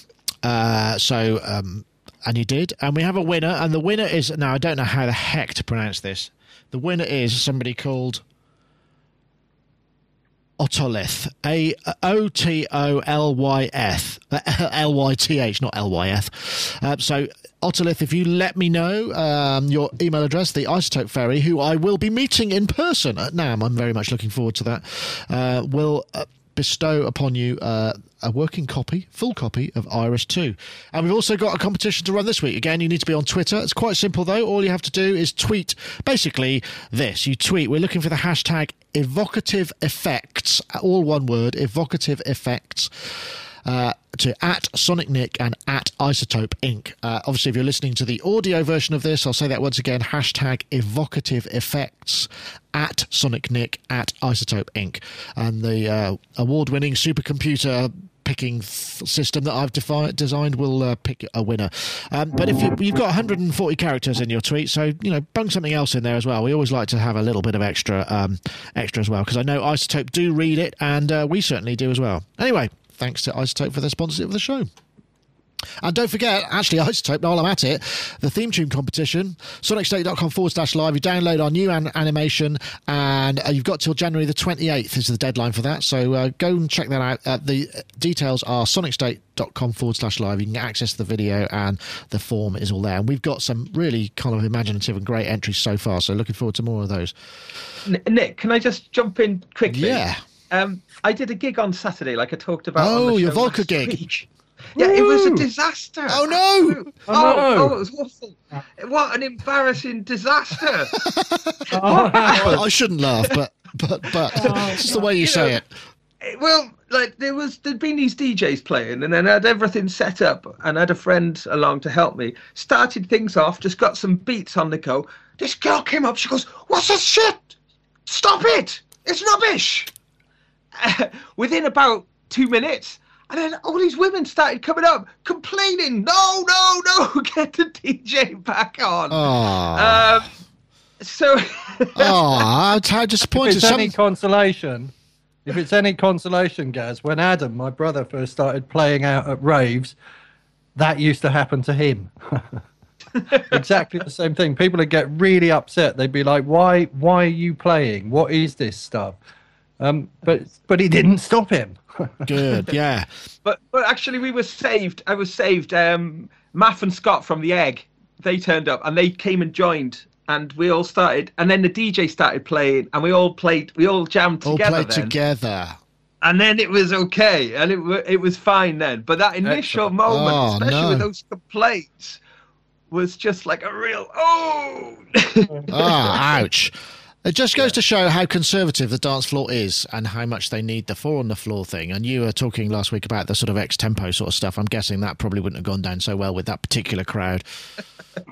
Uh, so, um, and you did. And we have a winner. And the winner is, now I don't know how the heck to pronounce this. The winner is somebody called Otolith. A O T O L Y F. L Y T H, not L Y F. Uh, so, Otolith, if you let me know um, your email address, the iZotope Ferry, who I will be meeting in person at NAMM, I'm very much looking forward to that, uh, will. Uh, bestow upon you uh, a working copy, full copy of Iris 2. And we've also got a competition to run this week. Again, you need to be on Twitter. It's quite simple, though. All you have to do is tweet basically this. You tweet, we're looking for the hashtag evocative effects, all one word, evocative effects. Uh, to at Sonic Nick and at iZotope Inc. Uh, obviously, if you're listening to the audio version of this, I'll say that once again hashtag evocative effects at Sonic Nick at iZotope Inc. And the uh, award winning supercomputer picking system that I've defi- designed will uh, pick a winner. Um, but if you, you've got 140 characters in your tweet, so you know, bung something else in there as well. We always like to have a little bit of extra, um, extra as well, because I know iZotope do read it, and uh, we certainly do as well. Anyway, thanks to iZotope for their sponsorship of the show. And don't forget, actually, iZotope, while I'm at it, the theme tune competition, sonicstate.com forward slash live. You download our new an- animation, and uh, you've got till January the 28th is the deadline for that. So uh, go and check that out. Uh, the details are sonicstate.com forward slash live. You can access the video, and the form is all there. And we've got some really kind of imaginative and great entries so far. So looking forward to more of those.
N- Nick, can I just jump in quickly?
Yeah.
Um, I did a gig on Saturday, like I talked about. on
Oh,
the
your
show
Volca
last
gig.
week. Yeah, it was a disaster.
Oh, no!
Oh,
Oh, no.
oh, it was awful. What an embarrassing disaster. [LAUGHS]
Oh,
I shouldn't laugh, but but but it's just the way you say it.
Eh, well, like there was there'd been these DJs playing, and then I had everything set up, and I had a friend along to help me. Started things off, just got some beats on the go. This girl came up. She goes, "What's this shit? Stop it! It's rubbish." [LAUGHS] Within about two minutes. And then all these women started coming up, complaining, "No, no, no! [LAUGHS] Get the DJ back on." Um, so [LAUGHS]
oh, how
If
disappointed.
If it's any consolation, if it's any consolation, Gaz, when Adam, my brother, first started playing out at raves, that used to happen to him. exactly the same thing. People would get really upset. They'd be like, "Why? Why are you playing? What is this stuff?" Um, but but he didn't stop him. [LAUGHS]
good, yeah.
But but actually, we were saved. I was saved. Um, Math and Scott from the Egg, they turned up and they came and joined, and we all started. And then the DJ started playing, and we all played. We all jammed
All
together.
played
then.
together.
And then it was okay, and it it was fine then. But that initial
Excellent.
moment,
Oh,
especially
no.
with those complaints, was just like a real oh.
Ah, [LAUGHS] ouch. It just goes to show how conservative the dance floor is and how much they need the four on the floor thing. And you were talking last week about the sort of ex tempo sort of stuff. I'm guessing that probably wouldn't have gone down so well with that particular crowd. [LAUGHS]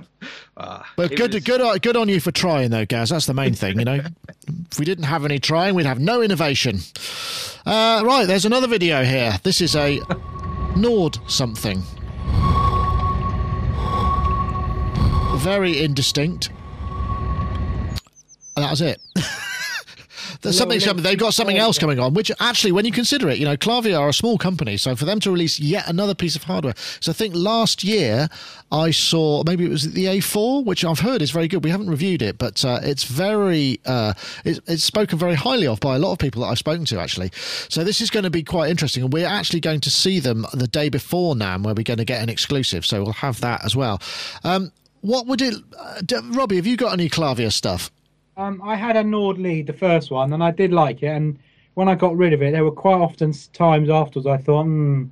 Ah,
But good,
was-
good, on- good on you for trying, though, Gaz. That's the main thing, you know. if we didn't have any trying, we'd have no innovation. Uh, right, there's another video here. This is a Nord something. Very indistinct. And that was it. [LAUGHS] There's something, something. They've got something else coming on, which actually, when you consider it, you know, Clavia are a small company, so for them to release yet another piece of hardware. So I think last year I saw maybe it was the A4, which I've heard is very good. We haven't reviewed it, but uh, it's very uh, it's, it's spoken very highly of by a lot of people that I've spoken to actually. So this is going to be quite interesting, and we're actually going to see them the day before NAMM, where we're going to get an exclusive. So we'll have that as well. Um, what would it, uh, Robbie? Have you got any Clavia stuff?
Um, I had a Nord lead, the first one, and I did like it. And when I got rid of it, there were quite often times afterwards I thought, hmm,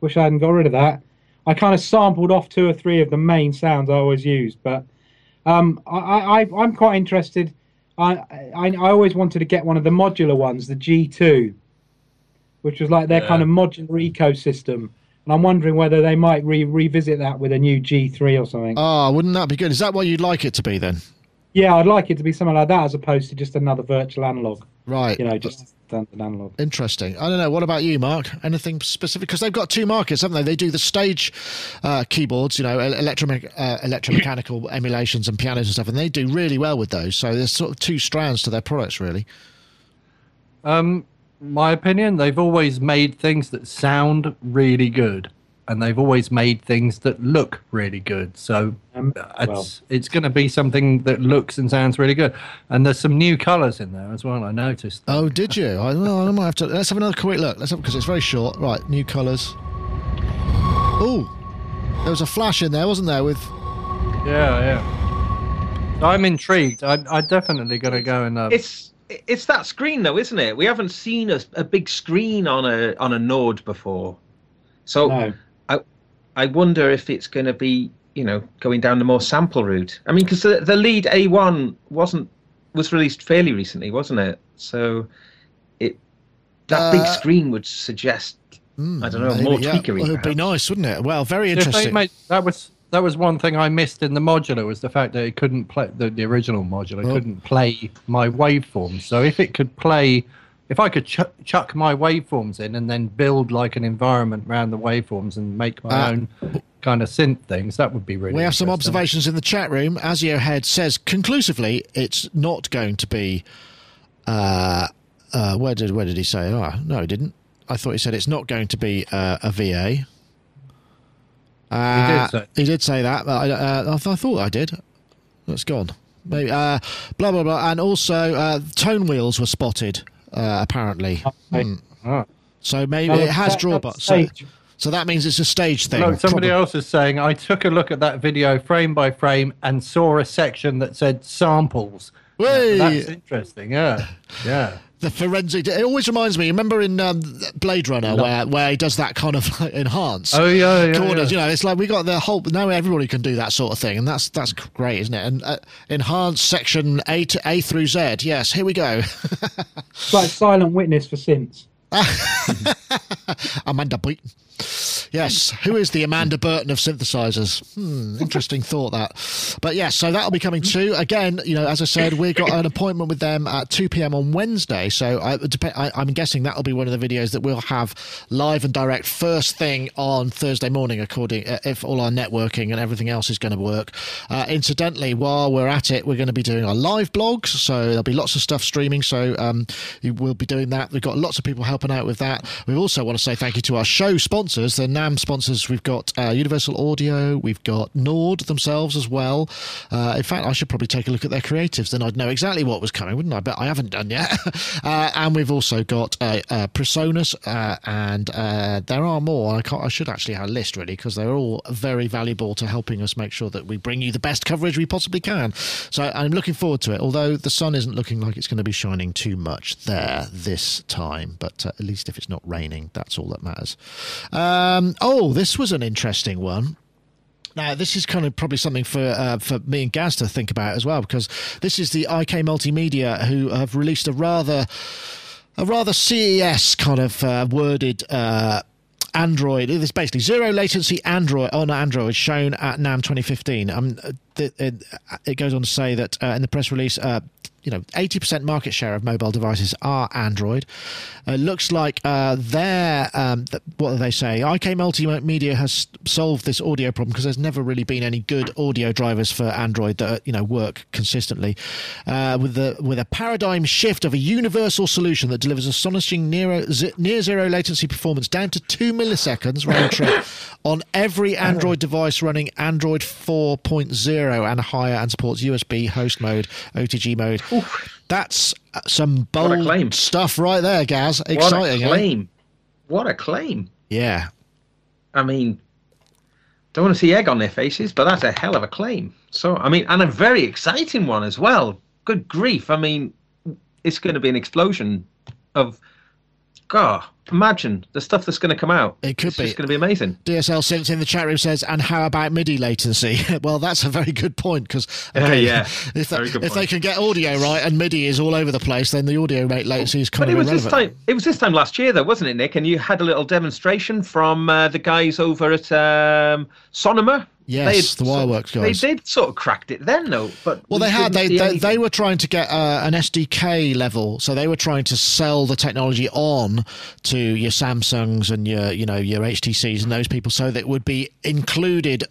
wish I hadn't got rid of that. I kind of sampled off two or three of the main sounds I always used, but um, I, I, I- I'm quite interested. I, I, I always wanted to get one of the modular ones, the G2, which was like their
Yeah.
kind of modular ecosystem. And I'm wondering whether they might re- revisit that with a new G3 or something.
Oh, wouldn't that be good? Is that what you'd like it to be then?
Yeah, I'd like it to be something like that as opposed to just another virtual analog.
Right.
You know, just standard analog.
Interesting. I don't know. What about you, Mark? Anything specific? Because they've got two markets, haven't they? They do the stage uh, keyboards, you know, electrome- uh, electromechanical [COUGHS] emulations and pianos and stuff, and they do really well with those. So there's sort of two strands to their products, really.
Um, my opinion, they've always made things that sound really good, and they've always made things that look really good. So
Um,
it's
well,
it's going to be something that looks and sounds really good. And there's some new colours in there as well. I noticed.
Oh, did you? I, well, I might have to. Let's have another quick look. Let's have because it's very short. Right, new colours. Oh, there was a flash in there, wasn't there? With
Yeah, yeah. I'm intrigued. I I definitely got to go and. Uh,
It's it's that screen though, isn't it? We haven't seen a, a big screen on a on a Nord before, so
no.
I wonder if it's going to be you know going down the more sample route. I mean, because the, the lead A1 wasn't was released fairly recently, wasn't it? So it that big
Uh,
screen would suggest
hmm,
I don't know,
maybe,
more
yeah.
tweakery,
Well, it'd be nice, wouldn't it? Well, very
if they
interesting.
that was that was one thing I missed in the modular was the fact that it couldn't play the, the original modular
Oh.
couldn't play my waveforms. So if it could play, if I could ch- chuck my waveforms in and then build like an environment around the waveforms and make my
Ah.
own kind of synth things, that would be really.
We have some observations in the chat room. Azio Head says conclusively it's not going to be. Uh, uh, where did where did he say? Oh, no, he didn't. I thought he said it's not going to be uh, a VA. Uh,
say.
He did say that. But I, uh, I, th- I thought I did. It's gone. Maybe. Uh, blah blah blah. And also, uh, tone wheels were spotted. Uh, apparently. Hmm. So maybe
Now,
it has
that-
drawbacks. So, so that means it's a stage thing.
Look, somebody
Probably-
else is saying I took a look at that video frame by frame and saw a section that said samples.
Whey!
That's interesting. Yeah, yeah.
The forensic. It always reminds me. Remember in um, Blade Runner where where he does that kind of like, enhance.
Oh yeah, yeah.
corners.
yeah.
You know, it's like we got the whole. Now everybody can do that sort of thing, and that's that's great, isn't it? And uh, enhance section A to A through Z. Yes, here we go.
It's like Silent Witness for synths. [LAUGHS]
Amanda Burton. Yes, who is the Amanda Burton of synthesizers? Hmm, interesting thought that. But yes, so that'll be coming too. Again, you know, as I said, we've got an appointment with them at 2 p.m. on Wednesday. So I, I'm guessing that'll be one of the videos that we'll have live and direct first thing on Thursday morning, according uh, if all our networking and everything else is going to work. Uh, incidentally, while we're at it, we're going to be doing our live blogs. So there'll be lots of stuff streaming. So um, will be doing that. We've got lots of people helping out with that. We also want to say thank you to our show sponsors, the NAMM sponsors. We've got uh, Universal Audio, we've got Nord themselves as well. Uh, in fact, I should probably take a look at their creatives, then I'd know exactly what was coming, wouldn't I? But I haven't done yet. [LAUGHS] uh, and we've also got uh, uh, Presonus, uh, and there are more. I, I should actually have a list really because they're all very valuable to helping us make sure that we bring you the best coverage we possibly can. So I'm looking forward to it. Although the sun isn't looking like it's going to be shining too much there this time, but at least if it's not raining, that's all that matters. Um, oh, this was an interesting one. Now, this is kind of probably something for uh, for me and Gaz to think about as well, because this is the IK Multimedia who have released a rather a rather CES kind of uh, worded. Uh, Android. It's basically zero latency Android on Android shown at NAMM 2015. Um, th- it, it goes on to say that uh, in the press release, uh, you know, 80% market share of mobile devices are Android. Uh, looks like uh, their um, th- what do they say? IK Multimedia has solved this audio problem because there's never really been any good audio drivers for Android that you know work consistently. Uh, with the with a paradigm shift of a universal solution that delivers astonishing near, z- near zero latency performance down to two milliseconds round [LAUGHS] trip on every Android device running Android 4.0 and higher, and supports USB host mode, OTG mode. That's uh, some bold
claim.
stuff right there, Gaz.
What
Exciting,
a
eh?
claim! What a claim!
Yeah.
I mean, don't want to see egg on their faces, but that's a hell of a claim. So, I mean, and a very exciting one as well. Good grief! I mean, it's going to be an explosion of. God, imagine the stuff that's going to come out.
It could
it's
be.
just going to be amazing.
DSL Synth in the chat room says, and how about MIDI latency? [LAUGHS] well, that's a very good point because [LAUGHS]
Yeah, yeah. [LAUGHS]
if,
good
if they can get audio right and MIDI is all over the place, then the audio rate latency is kind
But it
of
was this time. It was this time last year, though, wasn't it, Nick? And you had a little demonstration from uh, the guys over at um, Sonoma.
Yes, the Wireworks
sort-
guys.
They did sort of cracked it then, though. But
Well,
we
they had. They, they,
anything.
they were trying to get uh, an SDK level, so they were trying to sell the technology on to your Samsungs and your, you know, your HTCs and those people, so that it would be included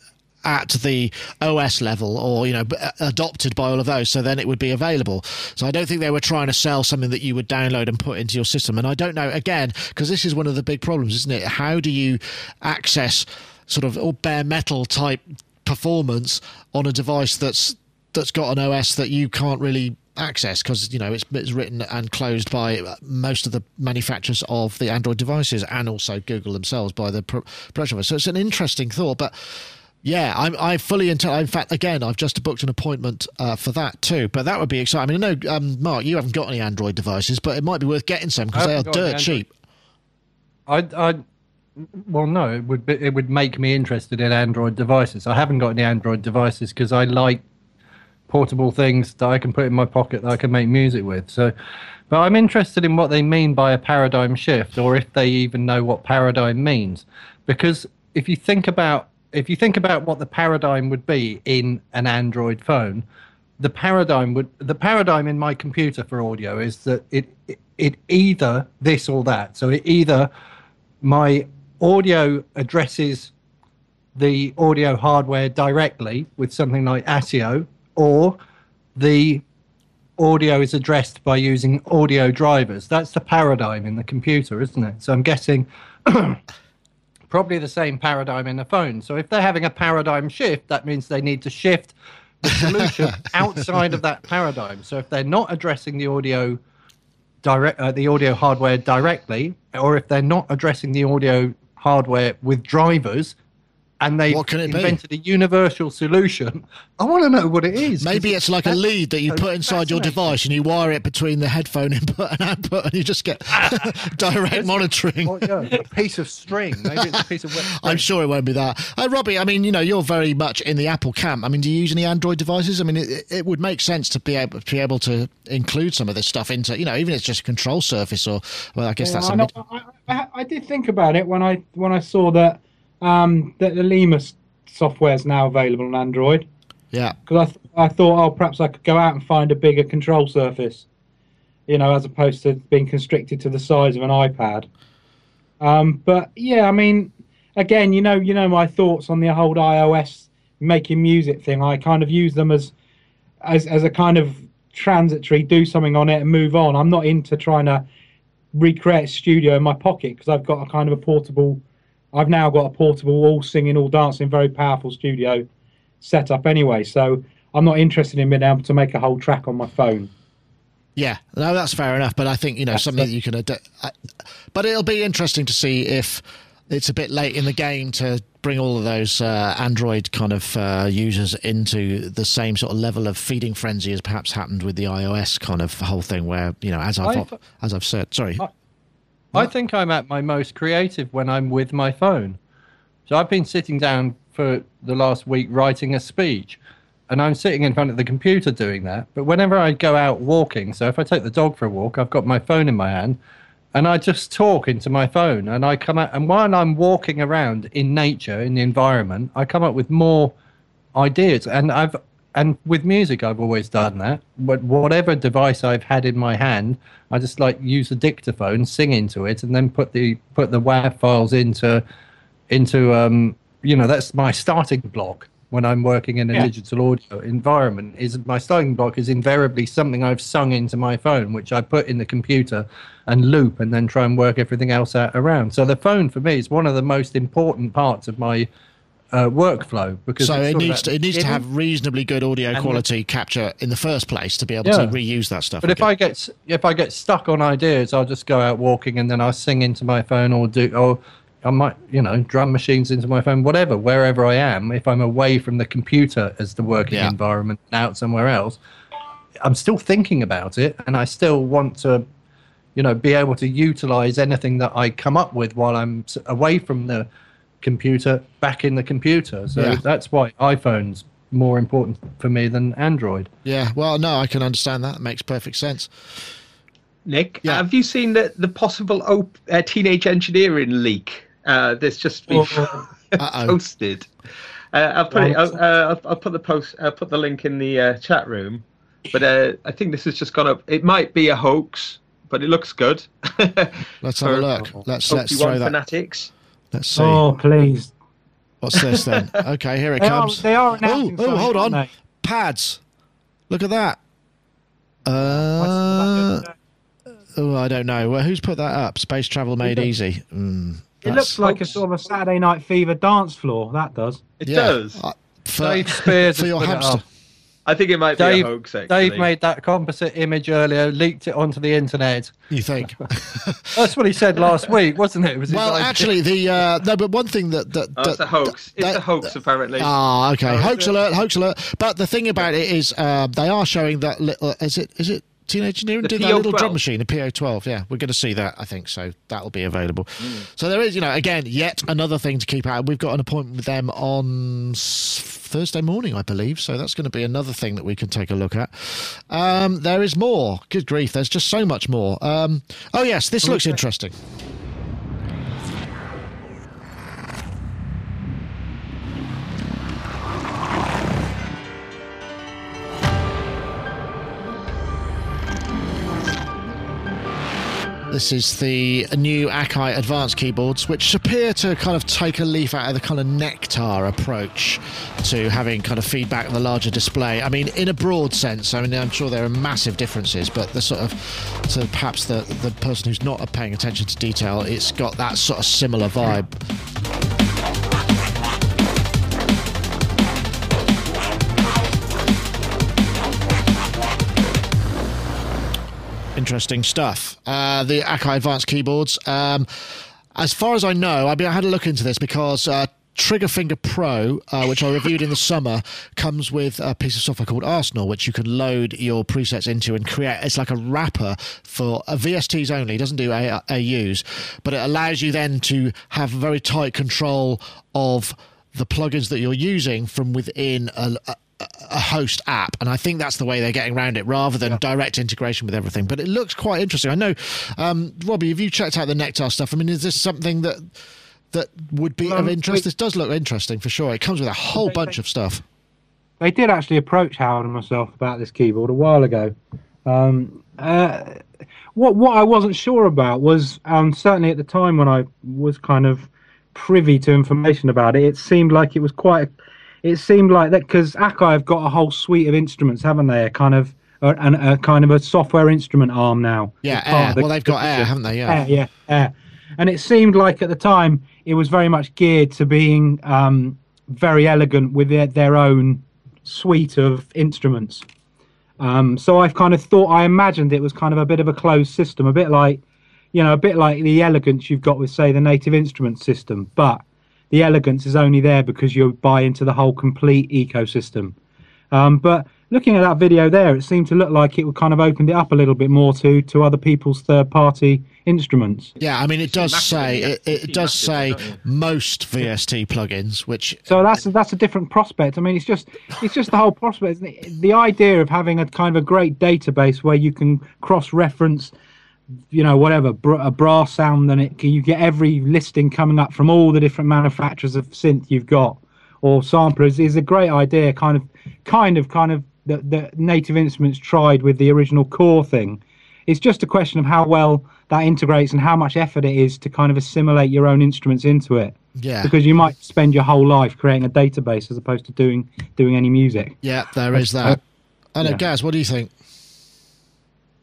at the OS level or you know b- adopted by all of those so then it would be available so I don't think they were trying to sell something that you would download and put into your system and I don't know again because this is one of the big problems isn't it how do you access sort of all bare metal type performance on a device that's that's got an OS that you can't really access because you know it's, it's written and closed by most of the manufacturers of the Android devices and also Google themselves by the pro- production of it. So it's an interesting thought, but yeah, I'm I fully into. In fact, again, I've just booked an appointment uh, for that too. But that would be exciting. I mean, I know, um, Mark, you haven't got any Android devices, but it might be worth getting some because they are
haven't got any
dirt cheap.
I, I, well, no, it would be, it would make me interested in Android devices. I haven't got any Android devices because I like portable things that I can put in my pocket that I can make music with. So, but I'm interested in what they mean by a paradigm shift, or if they even know what paradigm means, because if you think about if you think about what the paradigm would be in an Android phone, the paradigm would the paradigm in my computer for audio is that it it, it either this or that. So it either my audio addresses the audio hardware directly with something like ASIO, or the audio is addressed by using audio drivers. That's the paradigm in the computer, isn't it? So I'm guessing [CLEARS THROAT] probably the same paradigm in the phone. So if they're having a paradigm shift, that means they need to shift the solution [LAUGHS] outside of that paradigm. So if they're not addressing the audio direct, uh, the audio hardware directly, or if they're not addressing the audio hardware with drivers, and they
it be?
invented a universal solution, I want to know what it is.
Maybe it's like a lead that you put inside your device and you wire it between the headphone input and output, and you just get [LAUGHS] direct monitoring.
Or, yeah, a piece of string. Maybe it's a piece of [LAUGHS]
I'm sure it won't be that. Uh, Robbie, I mean, you know, you're very much in the Apple camp. I mean, do you use any Android devices? I mean, it, it would make sense to be able to be able to include some of this stuff into, you know, even if it's just a control surface or, well, I guess
Yeah,
that's
I,
mid-
I, I, I did think about it when I when I saw that um, that the Lemur software is now available on Android
yeah.
because I th- I thought oh perhaps I could go out and find a bigger control surface, you know, as opposed to being constricted to the size of an iPad. Um, but yeah, I mean, again, you know, you know my thoughts on the whole iOS making music thing. I kind of use them as as as a kind of transitory, do something on it and move on. I'm not into trying to recreate a studio in my pocket because I've got a kind of a portable. I've now got a portable, all singing, all dancing, very powerful studio set up anyway. So I'm not interested in being able to make a whole track on my phone.
Yeah, no, that's fair enough. But I think you know
That's
something that you can. Ad- I- but it'll be interesting to see if it's a bit late in the game to bring all of those uh, Android kind of uh, users into the same sort of level of feeding frenzy as perhaps happened with the iOS kind of whole thing, where you know, as I've
I've-
as I've said, sorry,
I- think I'm at my most creative when I'm with my phone. So I've been sitting down for the last week writing a speech, and I'm sitting in front of the computer doing that. But whenever I go out walking, so if I take the dog for a walk, I've got my phone in my hand, and I just talk into my phone, and I come out. And while I'm walking around in nature, in the environment, I come up with more ideas and i've and with music i've always done that but whatever device i've had in my hand i just like use a dictaphone sing into it and then put the put the wav files into into um you know that's my starting block when i'm working in a
Yeah.
digital audio environment is my starting block is invariably something i've sung into my phone which i put in the computer and loop and then try and work everything else out around so the phone for me is one of the most important parts of my uh, workflow because
so it needs to it needs to have reasonably good audio quality capture in the first place to be able
Yeah.
to reuse that stuff.
But if. I get if I get stuck on ideas, I'll just go out walking and then I'll sing into my phone or do or I might you know drum machines into my phone, whatever, wherever I am. If I'm away from the computer as the working
Yeah.
environment, and out somewhere else, I'm still thinking about it, and I still want to, you know, be able to utilize anything that I come up with while I'm away from the computer back in the computer. So
Yeah.
that's why iPhone's more important for me than Android.
yeah, well, no, I can understand that. It makes perfect sense.
Nick,
Yeah.
have you seen the, the possible op- uh, teenage engineering leak uh, that's just been [LAUGHS]
Uh-oh.
posted? Uh, I'll put it. I'll, uh, I'll, I'll put the post. I'll put the link in the uh, chat room. But uh, I think this has just gone up. It might be a hoax, but it looks good. [LAUGHS]
Let's have a look. Let's let's throw
Pokemon
that.
fanatics.
Let's see.
Oh please!
What's this then? [LAUGHS] Okay, here it
They are,
comes.
they are
Oh,
announcing.
oh,
something,
hold on.
aren't
Pads. Look at that. Uh, oh, I don't know. Well, who's put that up? Space travel made easy. Mm,
It looks like a sort of a Saturday Night Fever dance floor. That does.
It
yeah.
does.
Uh, for,
Dave Spears
for your
put it
hamster.
Up.
I think it might be
Dave,
a hoax. Actually.
Dave made that composite image earlier, leaked it onto the internet.
You think? [LAUGHS]
That's what he said last week, wasn't it? it was
well, actually, the uh, no, but one thing that that,
Oh, it's
that
a hoax. It's
that-
a hoax, apparently.
Ah, okay.
Oh,
hoax alert! Hoax alert! But the thing about it is, uh, they are showing that. Little, is it? Is it? Teenage
The
did that little
PO12.
drum machine, the PO12. Yeah, we're going to see that. I think so. That'll be available. So there is, you know, again, yet another thing to keep out. We've got an appointment with them on Thursday morning, I believe. So that's going to be another thing that we can take a look at. Um, there is more. Good grief! There's just so much more. Um, oh yes, this looks interesting. This is the new Akai advanced keyboards, which appear to kind of take a leaf out of the kind of Nektar approach to having kind of feedback on the larger display. I mean, in a broad sense, I mean, I'm sure there are massive differences, but the sort of, so perhaps the, the person who's not paying attention to detail, it's got that sort of similar vibe. Interesting stuff. Uh, the Akai Advanced keyboards. Um, as far as I know, I mean, I had a look into this because uh, Trigger Finger Pro, uh, which I reviewed in the summer, comes with a piece of software called Arsenal, which you can load your presets into and create. It's like a wrapper for uh, VSTs only. It doesn't do A- AUs, but it allows you then to have very tight control of the plugins that you're using from within a, a a host app, and I think that's the way they're getting around it, rather than direct integration with everything. But it looks quite interesting. I know, um, Robbie, have you checked out the Nektar stuff? I mean, is this something that that would be of
Um,
interest?
we-
This does look interesting for sure. It comes with a whole bunch of stuff.
They did actually approach Howard and myself about this keyboard a while ago. Um, uh, what what I wasn't sure about was um, certainly at the time when I was kind of privy to information about it, it seemed like it was quite. It seemed like that because Akai have got a whole suite of instruments, haven't they? A kind of a, a kind of a software instrument arm now.
Yeah, Air.
the-
Well, they've got Air, haven't they? Yeah.
Air, yeah, Air. And it seemed like at the time it was very much geared to being um, very elegant with their, their own suite of instruments. Um, so I've kind of thought, I imagined it was kind of a bit of a closed system, a bit like, you know, a bit like the elegance you've got with, say, the native instrument system. But the elegance is only there because you buy into the whole complete ecosystem. Um, but looking at that video there, it seemed to look like it would kind of opened it up a little bit more to to other people's third party instruments.
Yeah, I mean, it does say it, it does say
massive, don't
most VST plugins, which
So that's that's a different prospect. I mean, it's just it's just the whole prospect. The, the idea of having a kind of a great database where you can cross reference, you know, whatever br- a brass sound, then it can you get every listing coming up from all the different manufacturers of synth you've got or samplers is a great idea. Kind of, kind of, kind of the, the native instruments tried with the original Kore thing. It's just a question of how well that integrates and how much effort it is to kind of assimilate your own instruments into it
yeah,
because you might spend your whole life creating a database as opposed to doing doing any music.
yeah, there is that. I know, uh,
yeah.
Gaz, what do you think?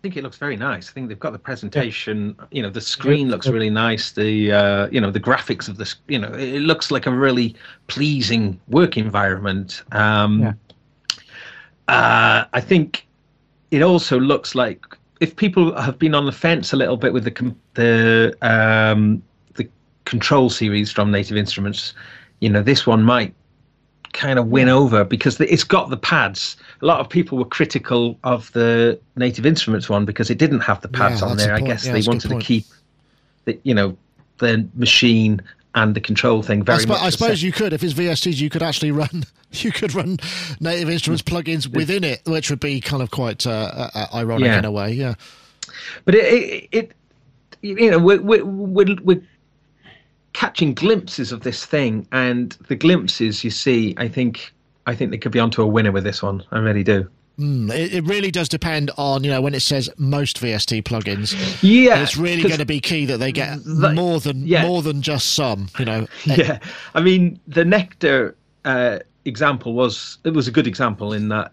I think it looks very nice. I think they've got the presentation. You know, the screen looks really nice. The uh, you know the graphics of this. You know, it looks like a really pleasing work environment. Um,
Yeah.
uh, I think it also looks like if people have been on the fence a little bit with the com- the um, the Kontrol series from Native Instruments, you know, this one might kind of win over because it's got the pads. A lot of people were critical of the Native Instruments one because it didn't have the pads
Yeah,
on there. I guess
Yeah,
they
that's a good
wanted to keep the you know the Maschine and the Kontrol thing very
I, spo-
much.
I suppose
same.
you could, if it's VSTs, you could actually run, [LAUGHS] you could run Native Instruments plugins within it, which would be kind of quite uh, uh, ironic
Yeah.
in a way. Yeah,
but it, it, it you know we're, we're, we're, we're catching glimpses of this thing and the glimpses you see i think i think they could be onto a winner with this one i really do
Mm, it, it really does depend on you know when it says most VST plugins.
yeah
it's really going to be key that they get more than
yeah.
more than just some. You know, [LAUGHS]
yeah i mean the Nektar uh, example was it was a good example in that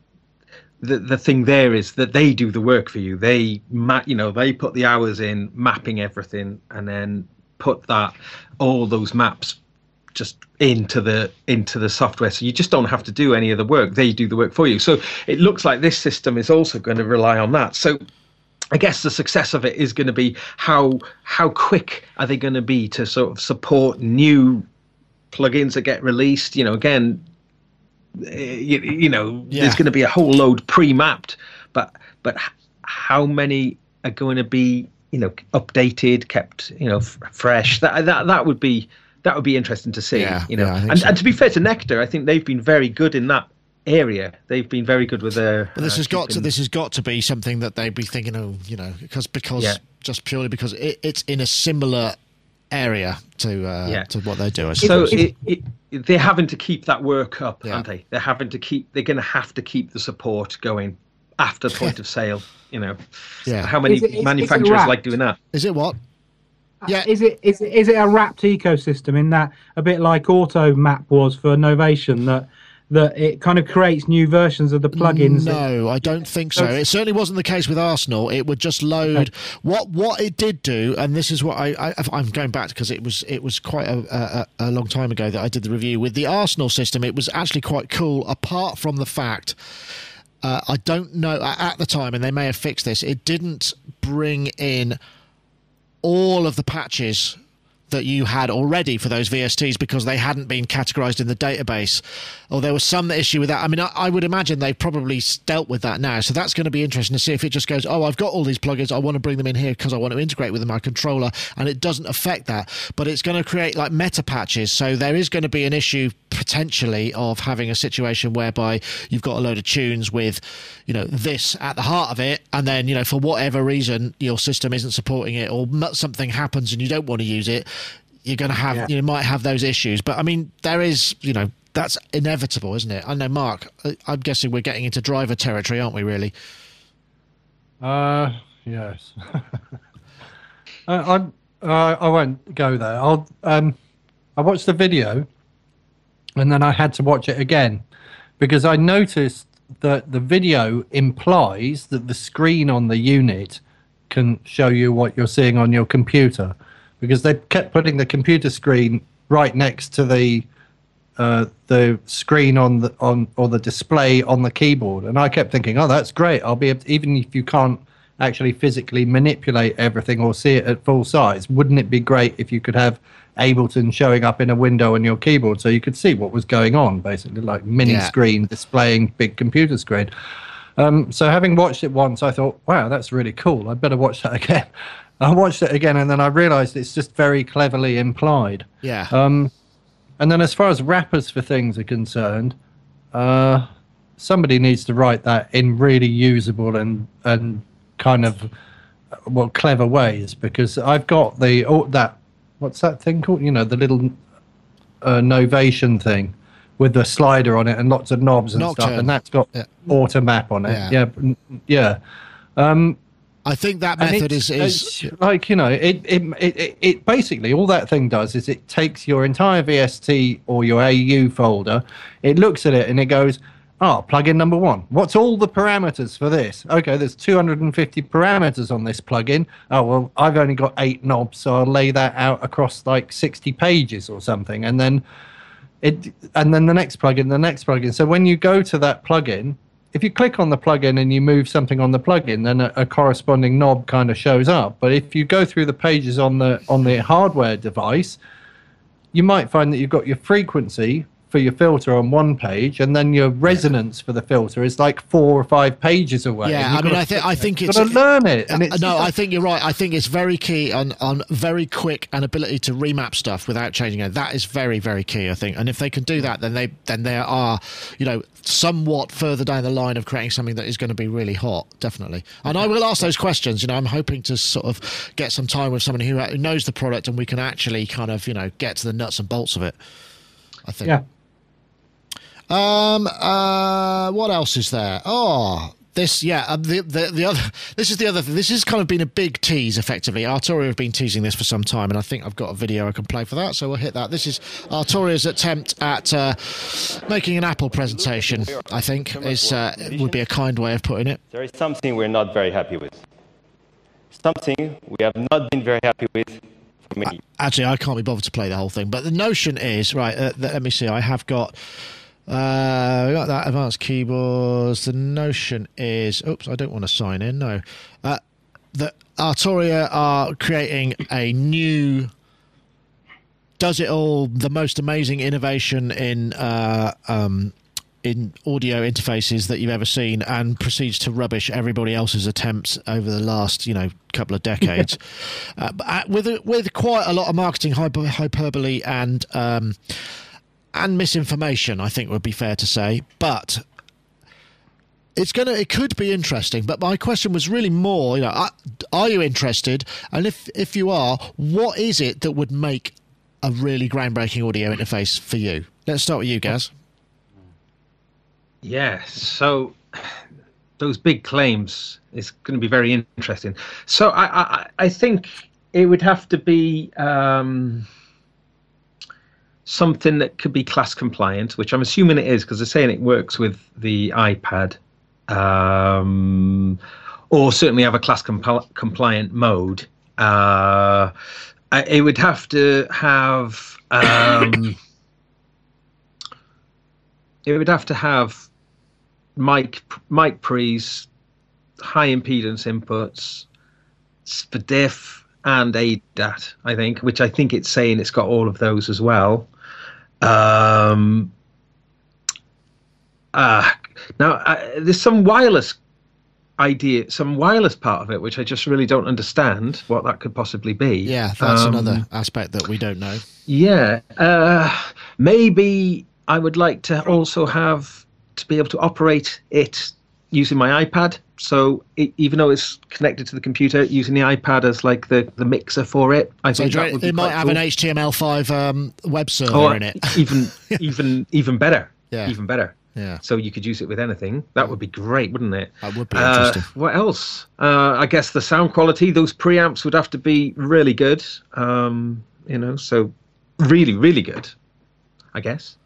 the the thing there is that they do the work for you they ma- you know they put the hours in mapping everything and then put that all those maps just into the into the software so you just don't have to do any of the work they do the work for you so it looks like this system is also going to rely on that so I guess the success of it is going to be how how quick are they going to be to sort of support new plugins that get released. You know, again, eh, you, you know,
Yeah.
there's going to be a whole load pre-mapped, but but how many are going to be you know updated, kept you know f- fresh? That that that would be that would be interesting to see.
Yeah,
you know,
yeah,
and
so.
and to be fair to Nektar, I think they've been very good in that area. They've been very good with their.
But this
uh,
has got to this has got to be something that they'd be thinking, oh, you know, because because
Yeah.
just purely because it, it's in a similar area to uh,
Yeah.
to what they do.
So it, it, they're having to keep that work up,
Yeah.
aren't they? They're having to keep. They're going to have to keep the support going after point [LAUGHS] of sale. You know,
Yeah.
How many
Is it- is- is it
manufacturers
wrapped?
like doing that?
is it what? Uh, yeah.
Is it is it, is it a wrapped ecosystem in that a bit like Automap was for Novation that that it kind of creates new versions of the plugins?
No, I don't think so. It certainly wasn't the case with Arsenal. It would just load what what it did do, and this is what I, I I'm going back because it was it was quite a, a, a long time ago that I did the review with the Arsenal system. It was actually quite cool, apart from the fact uh, I don't know at the time, and they may have fixed this. It didn't bring in all of the patches that you had already for those VSTs because they hadn't been categorized in the database, or there was some issue with that. I mean, I, I, would imagine they've probably dealt with that now. So that's going to be interesting to see if it just goes, oh, I've got all these plugins, I want to bring them in here because I want to integrate with my controller, and it doesn't affect that. But it's going to create like meta patches. So there is going to be an issue potentially of having a situation whereby you've got a load of tunes with, you know, this at the heart of it, and then, you know, for whatever reason, your system isn't supporting it, or something happens and you don't want to use it you're going to have yeah. you might have those issues. But I mean, there is you know that's inevitable, isn't it? I know, Mark. I'm guessing we're getting into driver territory, aren't we? Really?
Uh, yes. [LAUGHS] uh, I uh, I won't go there. I'll um, I watched the video, and then I had to watch it again because I noticed that the video implies that the screen on the unit can show you what you're seeing on your computer because they kept putting the computer screen right next to the uh, the screen on the on or the display on the keyboard, and I kept thinking, oh, that's great. I'll be able to, even if you can't actually physically manipulate everything or see it at full size, wouldn't it be great if you could have Ableton showing up in a window on your keyboard so you could see what was going on, basically like mini yeah. screen displaying big computer screen. Um, so having watched it once, I thought, wow, that's really cool. I'd better watch that [LAUGHS] again. I watched it again and then I realised it's just very cleverly implied.
Yeah.
Um, and then as far as wrappers for things are concerned, uh, somebody needs to write that in really usable and and kind of well clever ways because I've got the oh, that what's that thing called? You know, the little uh, Novation thing with the slider on it and lots of knobs and Nocturn. stuff, and that's got yeah. Automap on it. Yeah, yeah. yeah. Um,
I think that method is, is
like you know it, it it it basically all that thing does is it takes your entire VST or your AU folder, it looks at it and it goes, oh, plugin number one. What's all the parameters for this? Okay, there's 250 parameters on this plugin. Oh well, I've only got eight knobs, so I'll lay that out across like 60 pages or something, and then it and then the next plugin, the next plugin. So when you go to that plugin if you click on the plugin and you move something on the plugin, then a, a, corresponding knob kind of shows up. But if you go through the pages on the on the hardware device, you might find that you've got your frequency for your filter on one page, and then your resonance for the filter is like four or five pages away.
Yeah, I mean, I think I think it's
to learn it.
And uh, no, I think you're right. I think it's very key on on very quick and ability to remap stuff without changing it. That is very very key. I think, and if they can do that, then they then they are you know somewhat further down the line of creating something that is going to be really hot. Definitely, and I will ask those questions. You know, I'm hoping to sort of get some time with someone who, who knows the product and we can actually kind of you know get to the nuts and bolts of it. I think.
Yeah.
Um, uh, what else is there? Oh, this yeah uh, the, the the other [LAUGHS] this is the other thing this has kind of been a big tease effectively. Arturia have been teasing this for some time and i think i've got a video i can play for that so we'll hit that. This is Arturia's attempt at uh, making an apple presentation i think is uh, would be a kind way of putting it.
There is something we're not very happy with. Something we have not been very happy with for many
actually i can't be bothered to play the whole thing but the notion is right uh, let me see i have got uh, we got that advanced keyboards. The notion is, oops, I don't want to sign in. No, uh, that Arturia are creating a new. Does it all the most amazing innovation in uh, um, in audio interfaces that you've ever seen, and proceeds to rubbish everybody else's attempts over the last you know couple of decades, [LAUGHS] uh, uh, with with quite a lot of marketing hyper, hyperbole and. Um, and misinformation, I think would be fair to say. But it's gonna it could be interesting but my question was really more you know are you interested? And if if you are what is it that would make a really groundbreaking audio interface for you? Let's start with you gaz.
Yeah so [SIGHS] those big claims is going to be very interesting. So i i, I think it would have to be um something that could be class compliant, which I'm assuming it is because they're saying it works with the iPad, um, or certainly have a class comp- compliant mode. Uh, it would have to have. Um, [COUGHS] it would have to have mic mic pre's, high impedance inputs, for diff and ADAT, I think, which I think it's saying it's got all of those as well. Um, uh, now, uh, there's some wireless idea, some wireless part of it, which I just really don't understand what that could possibly be.
Yeah, that's
Um,
another aspect that we don't know.
Yeah, uh, maybe I would like to also have to be able to operate it using my iPad. So it, even though it's connected to the computer, using the iPad as like the, the mixer for it, I
So
think that would be
it might have
cool.
an HTML5 um, web server
Or
in it. [LAUGHS]
even [LAUGHS] even even better.
Yeah.
Even better.
Yeah.
So you could use it with anything. That would be great, wouldn't it?
That would be
Uh,
interesting.
what else? Uh, I guess the sound quality. Those preamps would have to be really good. Um, you know, so really, really good. I guess.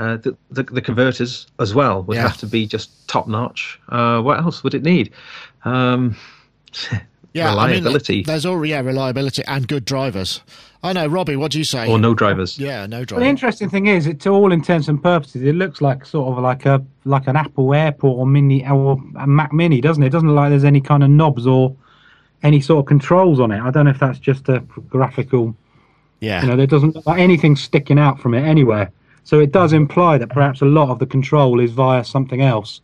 Uh, the, the the converters as well would
Yeah.
have to be just top notch. Uh, what else would it need? Um, [LAUGHS]
Yeah,
reliability
I mean, there's all yeah reliability and good drivers. I know, Robbie. What do you say?
or no drivers.
Yeah, no
Well, the interesting thing is, it, to all intents and purposes, it looks like sort of like a like an Apple Airport or Mini or a Mac Mini, doesn't it? It doesn't look like there's any kind of knobs or any sort of controls on it. I don't know if that's just a graphical.
Yeah,
You know, there doesn't look like anything sticking out from it anywhere. So it does imply that perhaps a lot of the control is via something else.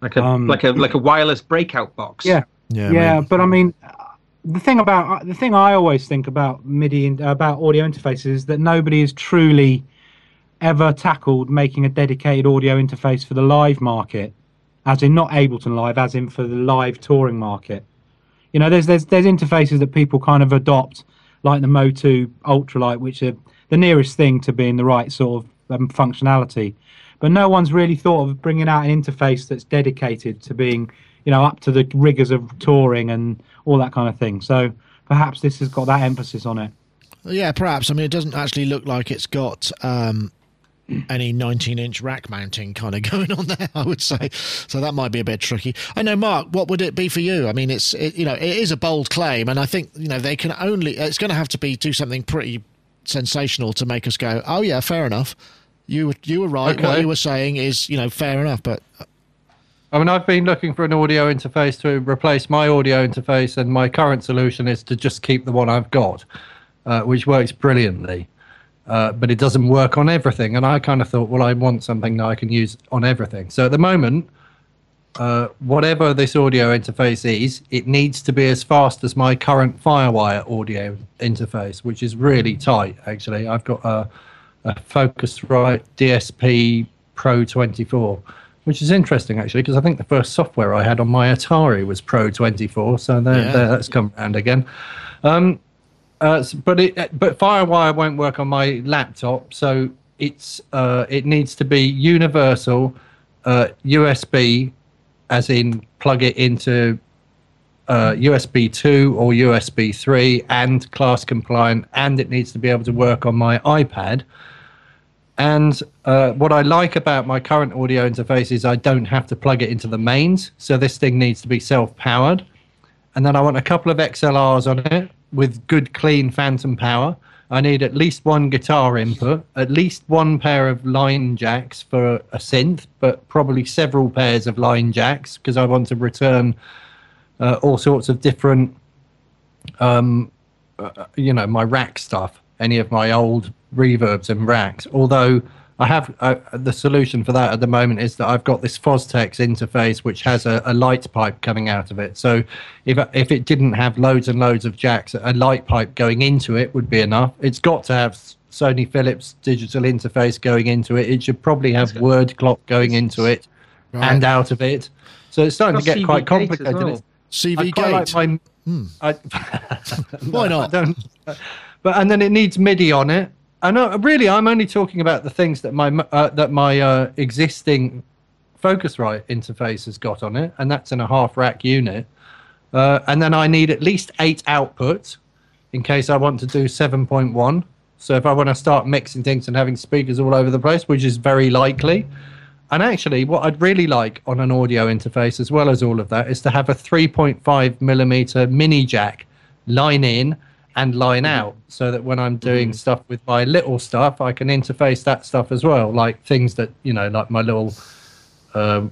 Like a
Um,
like a like a wireless breakout box.
Yeah.
yeah,
yeah,
maybe.
but I mean, uh, the thing about the thing I always think about MIDI and about audio interfaces is that nobody has truly ever tackled making a dedicated audio interface for the live market, as in not Ableton Live, as in for the live touring market. You know, there's there's there's interfaces that people kind of adopt, like the MOTU UltraLite, which are the nearest thing to being the right sort of um, functionality. But no one's really thought of bringing out an interface that's dedicated to being, you know, up to the rigors of touring and all that kind of thing. So perhaps this has got that emphasis on it.
yeah, perhaps. I mean, it doesn't actually look like it's got um, any 19-inch rack mounting kind of [LAUGHS] going on there. I would say, so that might be a bit tricky. I know, Mark. What would it be for you? I mean, it's it, you know, it is a bold claim, and I think you know they can only. It's going to have to be do something pretty sensational to make us go, oh yeah, fair enough. You were you were right. What
Okay.
you were saying is you know fair enough, but
I mean, I've been looking for an audio interface to replace my audio interface, and my current solution is to just keep the one I've got, uh, which works brilliantly. Uh, but it doesn't work on everything. And I kind of thought, well, I want something that I can use on everything. So at the moment, uh, whatever this audio interface is, it needs to be as fast as my current Firewire audio interface, which is really tight, actually. I've got a, a Focusrite DSP Pro 24, which is interesting, actually, because I think the first software I had on my Atari was Pro 24. So there,
Yeah.
there, that's come around again. Um, uh, but it, uh, but FireWire won't work on my laptop, so it's uh, it needs to be universal uh, USB, as in plug it into uh, USB two or USB three, and class compliant, and it needs to be able to work on my iPad. And uh, what I like about my current audio interface is I don't have to plug it into the mains, so this thing needs to be self-powered and then I want a couple of XLRs on it with good clean phantom power. I need at least one guitar input, at least one pair of line jacks for a synth, but probably several pairs of line jacks because I want to return uh, all sorts of different, um, uh, you know, my rack stuff, any of my old reverbs and racks. Although I have uh, the solution for that at the moment is that I've got this Fostex interface which has a, a light pipe coming out of it. So if if it didn't have loads and loads of jacks, a light pipe going into it would be enough. It's got to have Sony Philips digital interface going into it. It should probably have word clock going into it and out of it. So it's starting to get
CV
quite complicated.
well.
CV
I quite
gate.
like my. I, [LAUGHS] [LAUGHS]
Why not?
I don't. But and then it needs MIDI on it. I know. Really, I'm only talking about the things that my uh, that my uh, existing Focusrite interface has got on it, and that's in a half rack unit. Uh, and then I need at least eight outputs in case I want to do 7.1. So if I want to start mixing things and having speakers all over the place, which is very likely. And actually, what I'd really like on an audio interface, as well as all of that, is to have a 3.5 millimeter mini jack line in and line out, so that when I'm doing stuff with my little stuff, I can interface that stuff as well, like things that you know, like my little um,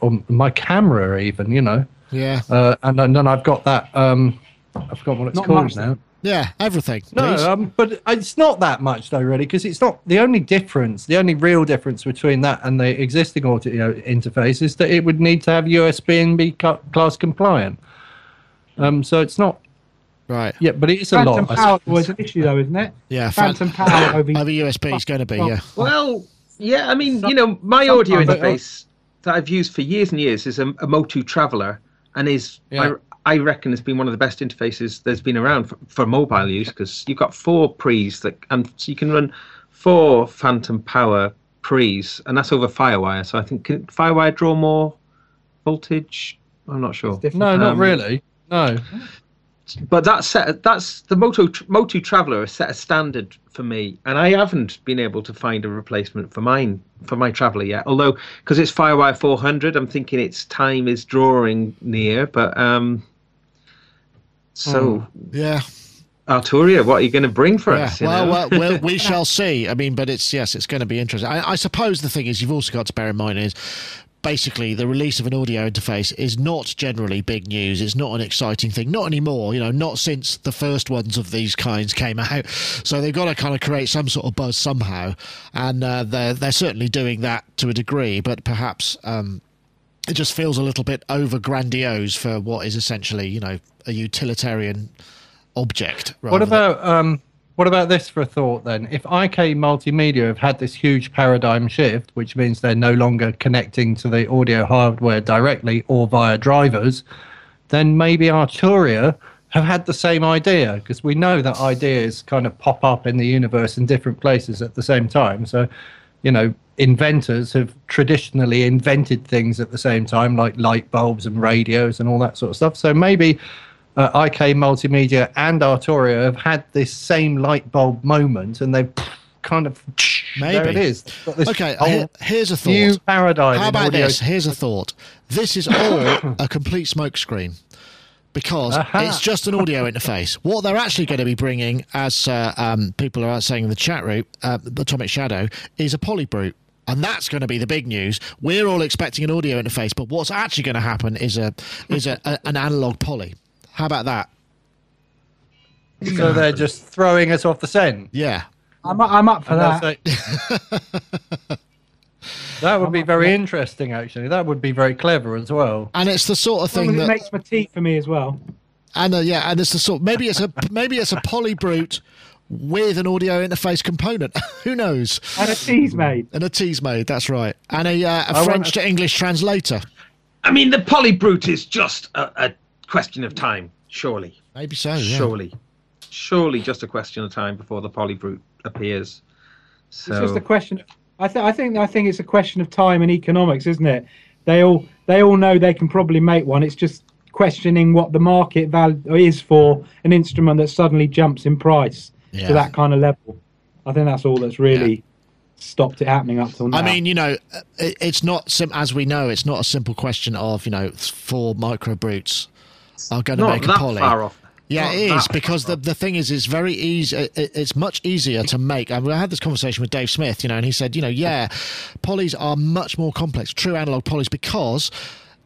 on my camera, even you know,
Yeah.
uh, and, and then I've got that. Um, I forgot what it's
Not
called
much,
now.
Yeah. Everything.
No, um, but it's not that much though, really, because it's not the only difference. The only real difference between that and the existing audio interface is that it would need to have USB and be class compliant. Um, so it's not.
Right.
Yeah, but it is a
Phantom
lot. I
power
suppose.
was an issue, though, isn't it?
Yeah. fan-
Phantom power [LAUGHS] over.
over USB is going to be. Yeah.
Well, yeah, I mean,
Some-
you know, my audio
sometimes-
interface that I've used for years and years is a, a Motu Traveler, and is
Yeah.
I, I reckon has been one of the best interfaces there's been around for, for mobile use because you've got four pre's that, and so you can run four Phantom Power pre's, and that's over FireWire. So I think can FireWire draw more voltage? I'm not sure.
It's different.
No, not
Um,
really. No.
But that's set that's the MOTU MOTU traveler has set a standard for me and i haven't been able to find a replacement for mine for my traveler yet although because it's firewire 400 i'm thinking its time is drawing near but um so
Yeah.
arturia what are you going to bring for
Yeah.
us
Well, well, well, we [LAUGHS] shall see. I mean, but it's yes, it's going to be interesting. I, I suppose the thing is, you've also got to bear in mind is basically the release of an audio interface is not generally big news. It's not an exciting thing, not anymore. You know, not since the first ones of these kinds came out. So they've got to kind of create some sort of buzz somehow, and uh, they're they're certainly doing that to a degree, but perhaps. Um, it just feels a little bit over grandiose for what is essentially, you know, a utilitarian object.
What
rather than-
about um, what about this for a thought then? If IK Multimedia have had this huge paradigm shift, which means they're no longer connecting to the audio hardware directly or via drivers, then maybe Arturia have had the same idea because we know that ideas kind of pop up in the universe in different places at the same time. So, you know, inventors have traditionally invented things at the same time, like light bulbs and radios and all that sort of stuff. So maybe uh, IK Multimedia and Arturia have had this same light bulb moment, and they've kind of there it is.
Okay, here- here's a thought.
new paradigm.
How about this? Here's a thought. This is all [COUGHS] a complete smokescreen because
Aha.
it's just an audio interface. What they're actually going to be bringing, as uh, um, people are saying in the chat room, uh, Atomic Shadow, is a polybrute. And that's going to be the big news. We're all expecting an audio interface, but what's actually going to happen is a is a, a, an analog poly. How about that?
So they're just throwing us off the scent.
Yeah,
I'm, I'm up for
And
that.
they'll say- [LAUGHS] that would be very interesting, actually. That would be very clever as well.
and it's the sort of
As long
thing
it
that
makes my teeth for me as well.
And uh, yeah, and it's the sort. Maybe it's a [LAUGHS] maybe it's a polybrute with an audio interface component. [LAUGHS] Who knows?
And a tease made.
And a tease made. That's right. And a, uh, a
I
French
want-
to English translator.
i mean the polybrute is just a, a question of time surely
Maybe so. Yeah.
surely surely just a question of time before the polybrute appears so
It's just a question. I think. I think. I think it's a question of time and economics, isn't it? They all. They all know they can probably make one. It's just questioning what the market value is for an instrument that suddenly jumps in price
Yeah.
to that kind of level. I think that's all that's really stopped it happening up till now.
I mean, you know, uh, it's not sim- as we know. It's not a simple question of you know four micro are going to
not
make a poly.
far off
Yeah,
Not
it is because the, the thing is, it's very easy. It, it's much easier to make. I, mean, I had this conversation with Dave Smith, you know, and he said, you know, yeah, polys are much more complex, true analog polys, because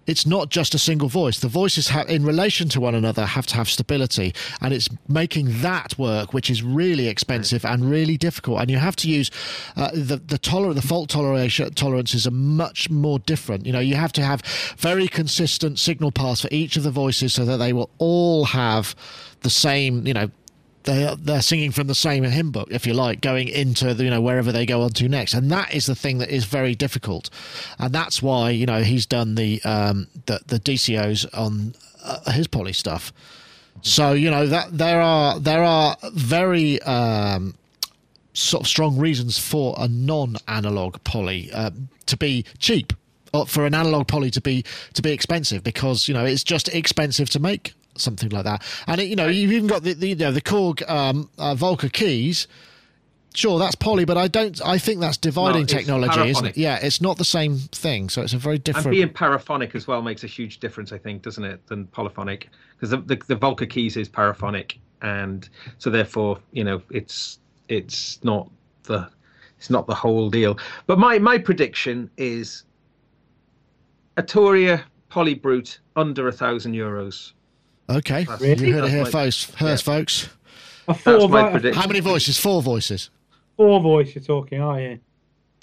it's not just a single voice. The voices have, in relation to one another, have to have stability, and it's making that work, which is really expensive and really difficult. And you have to use uh, the the toler- the fault toleration tolerances are much more different. You know, you have to have very consistent signal paths for each of the voices, so that they will all have the same. You know, they they're singing from the same hymn book, if you like, going into the, you know wherever they go on to next, and that is the thing that is very difficult, and that's why you know he's done the um, the, the DCOs on uh, his poly stuff. So you know that there are there are very um, sort of strong reasons for a non-analog poly um, to be cheap, or for an analog poly to be to be expensive because you know it's just expensive to make something like that. And it, you know you've even got the, the you know the Korg um, uh, Volca keys. Sure, that's poly, but I don't. I think that's dividing technology, isn't it? Yeah, it's not the same thing. So it's a very different.
and being paraphonic as well makes a huge difference, I think, doesn't it, than polyphonic? Because the, the the Volca keys is paraphonic, and so therefore, you know, it's it's not the it's not the whole deal. But my my prediction is Arturia Polybrute under a thousand euros.
Okay,
Really?
you heard it here,
That's my-
folks. First, folks.
A four,
That's my
vo-
prediction.
How many voices? Four voices.
four voice you're talking, are you? [LAUGHS]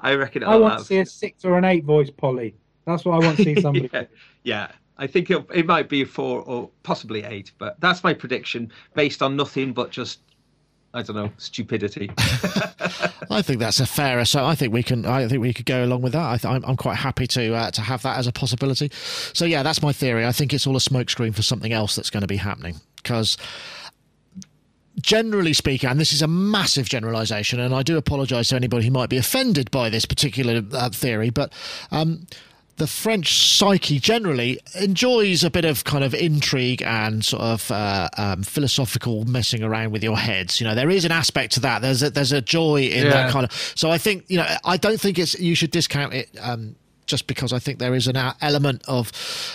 I reckon.
I
it'll
want to see a six or an eight voice Polly. That's what I want to see [LAUGHS] somebody.
yeah, yeah. I think it, it might be a four or possibly eight, but that's my prediction based on nothing but just I don't know stupidity. [LAUGHS] [LAUGHS]
I think that's a fair. So I think we can. I think we could go along with that. I th- I'm, I'm quite happy to uh, to have that as a possibility. So yeah, that's my theory. I think it's all a smokescreen for something else that's going to be happening because. Generally speaking, and this is a massive generalisation, and I do apologise to anybody who might be offended by this particular uh, theory, but um, the French psyche generally enjoys a bit of kind of intrigue and sort of uh, um, philosophical messing around with your heads. You know, there is an aspect to that. There's a, there's a joy in that kind of. So I think you know, I don't think it's you should discount it. Um, just because I think there is an element of,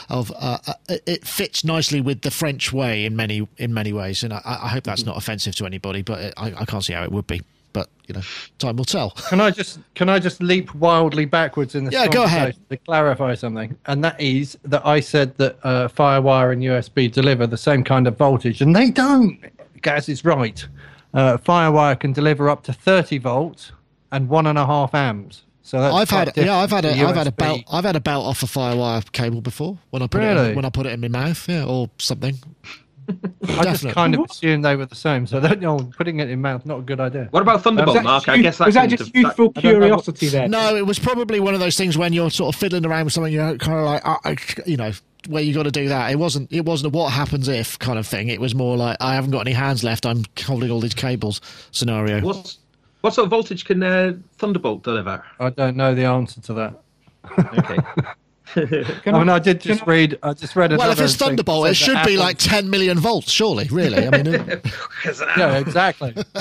of uh, uh, it fits nicely with the French way in many in many ways, and I, I hope that's not offensive to anybody, but I, I can't see how it would be. But you know, time will tell.
Can I just can I just leap wildly backwards in the
Yeah, go ahead.
to clarify something? And that is that I said that uh, FireWire and USB deliver the same kind of voltage, and they don't. Gaz is right. Uh, FireWire can deliver up to 30 volts and one and a half amps. So that's
I've had yeah, I've had a have had a belt I've had a belt off a firewire cable before when I put it in, when I put it in my mouth, yeah, or something.
I just kind of assumed they were the same. So that no, putting it in mouth not a good idea.
what about Thunderbolt,
Was that
Mark? I guess that
was that just
de- that-
youthful
I don't know what-
curiosity there?
No, it was probably one of those things when you're sort of fiddling around with something, you're kind of like, uh, uh, you know, where you got to do that. It wasn't. It wasn't a what happens if kind of thing. It was more like I haven't got any hands left. I'm holding all these cables scenario.
What's, what sort of voltage can uh, Thunderbolt deliver?
I don't know the answer to that.
Okay. [LAUGHS]
Can
I mean, I did
can
just read. I just read.
Well, if it's Thunderbolt, it
said
should be
Apple-
like 10 million volts, surely. Really, I mean, [LAUGHS] it-
Yeah, exactly. [LAUGHS]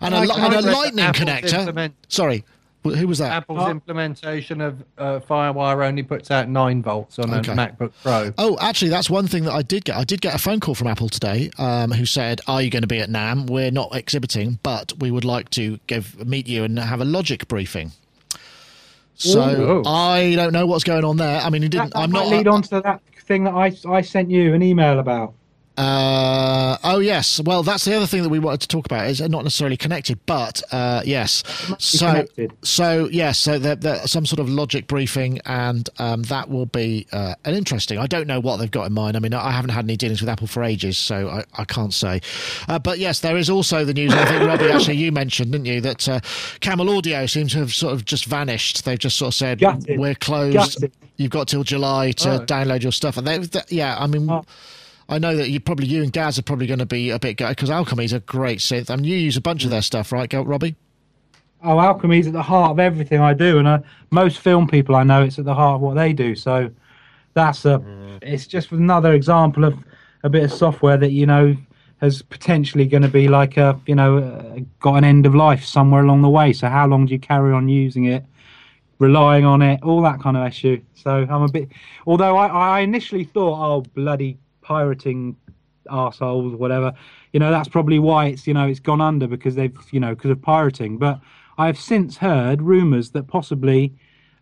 and a,
I-
li- and a lightning
Apple's
connector.
implement-
Sorry, who was that?
Apple's
Oh.
implementation of uh, FireWire only puts out nine volts on
Okay.
a MacBook Pro.
Oh, actually, that's one thing that I did get. I did get a phone call from Apple today, um, who said, "Are you going to be at NAMM? We're not exhibiting, but we would like to give meet you and have a logic briefing." So
Ooh. Oh.
I don't know what's going on there. I mean, he didn't.
that
I'm
might
not.
lead on to that thing that I, I sent you an email about.
Uh, oh yes. Well, that's the other thing that we wanted to talk about. Is not necessarily connected, but uh, yes. So
connected.
so yes. So there, there some sort of logic briefing, and um, that will be uh, an interesting. I don't know what they've got in mind. I mean, I haven't had any dealings with Apple for ages, so I, I can't say. Uh, but yes, there is also the news. I think Robbie, actually, you mentioned, didn't you, that uh, Camel Audio seems to have sort of just vanished. They've just sort of said
Gutted.
we're closed.
Gutted.
You've got till July to
Oh.
download your stuff, and they, they- yeah, I mean.
Oh.
I know that you probably you and Gaz are probably going to be a bit because Alchemy's a great synth. I mean, you use a bunch of their stuff, right, Go- Robbie?
Oh, alchemy's at the heart of everything I do, and uh, most film people I know it's at the heart of what they do. So that's a, it's just another example of a bit of software that you know has potentially going to be like a, you know, uh, got an end of life somewhere along the way. So how long do you carry on using it, relying on it, all that kind of issue. So I'm a bit, although I, I initially thought, oh bloody pirating assholes, whatever. You know, that's probably why it's you know it's gone under because they've you know because of pirating. But I've since heard rumours that possibly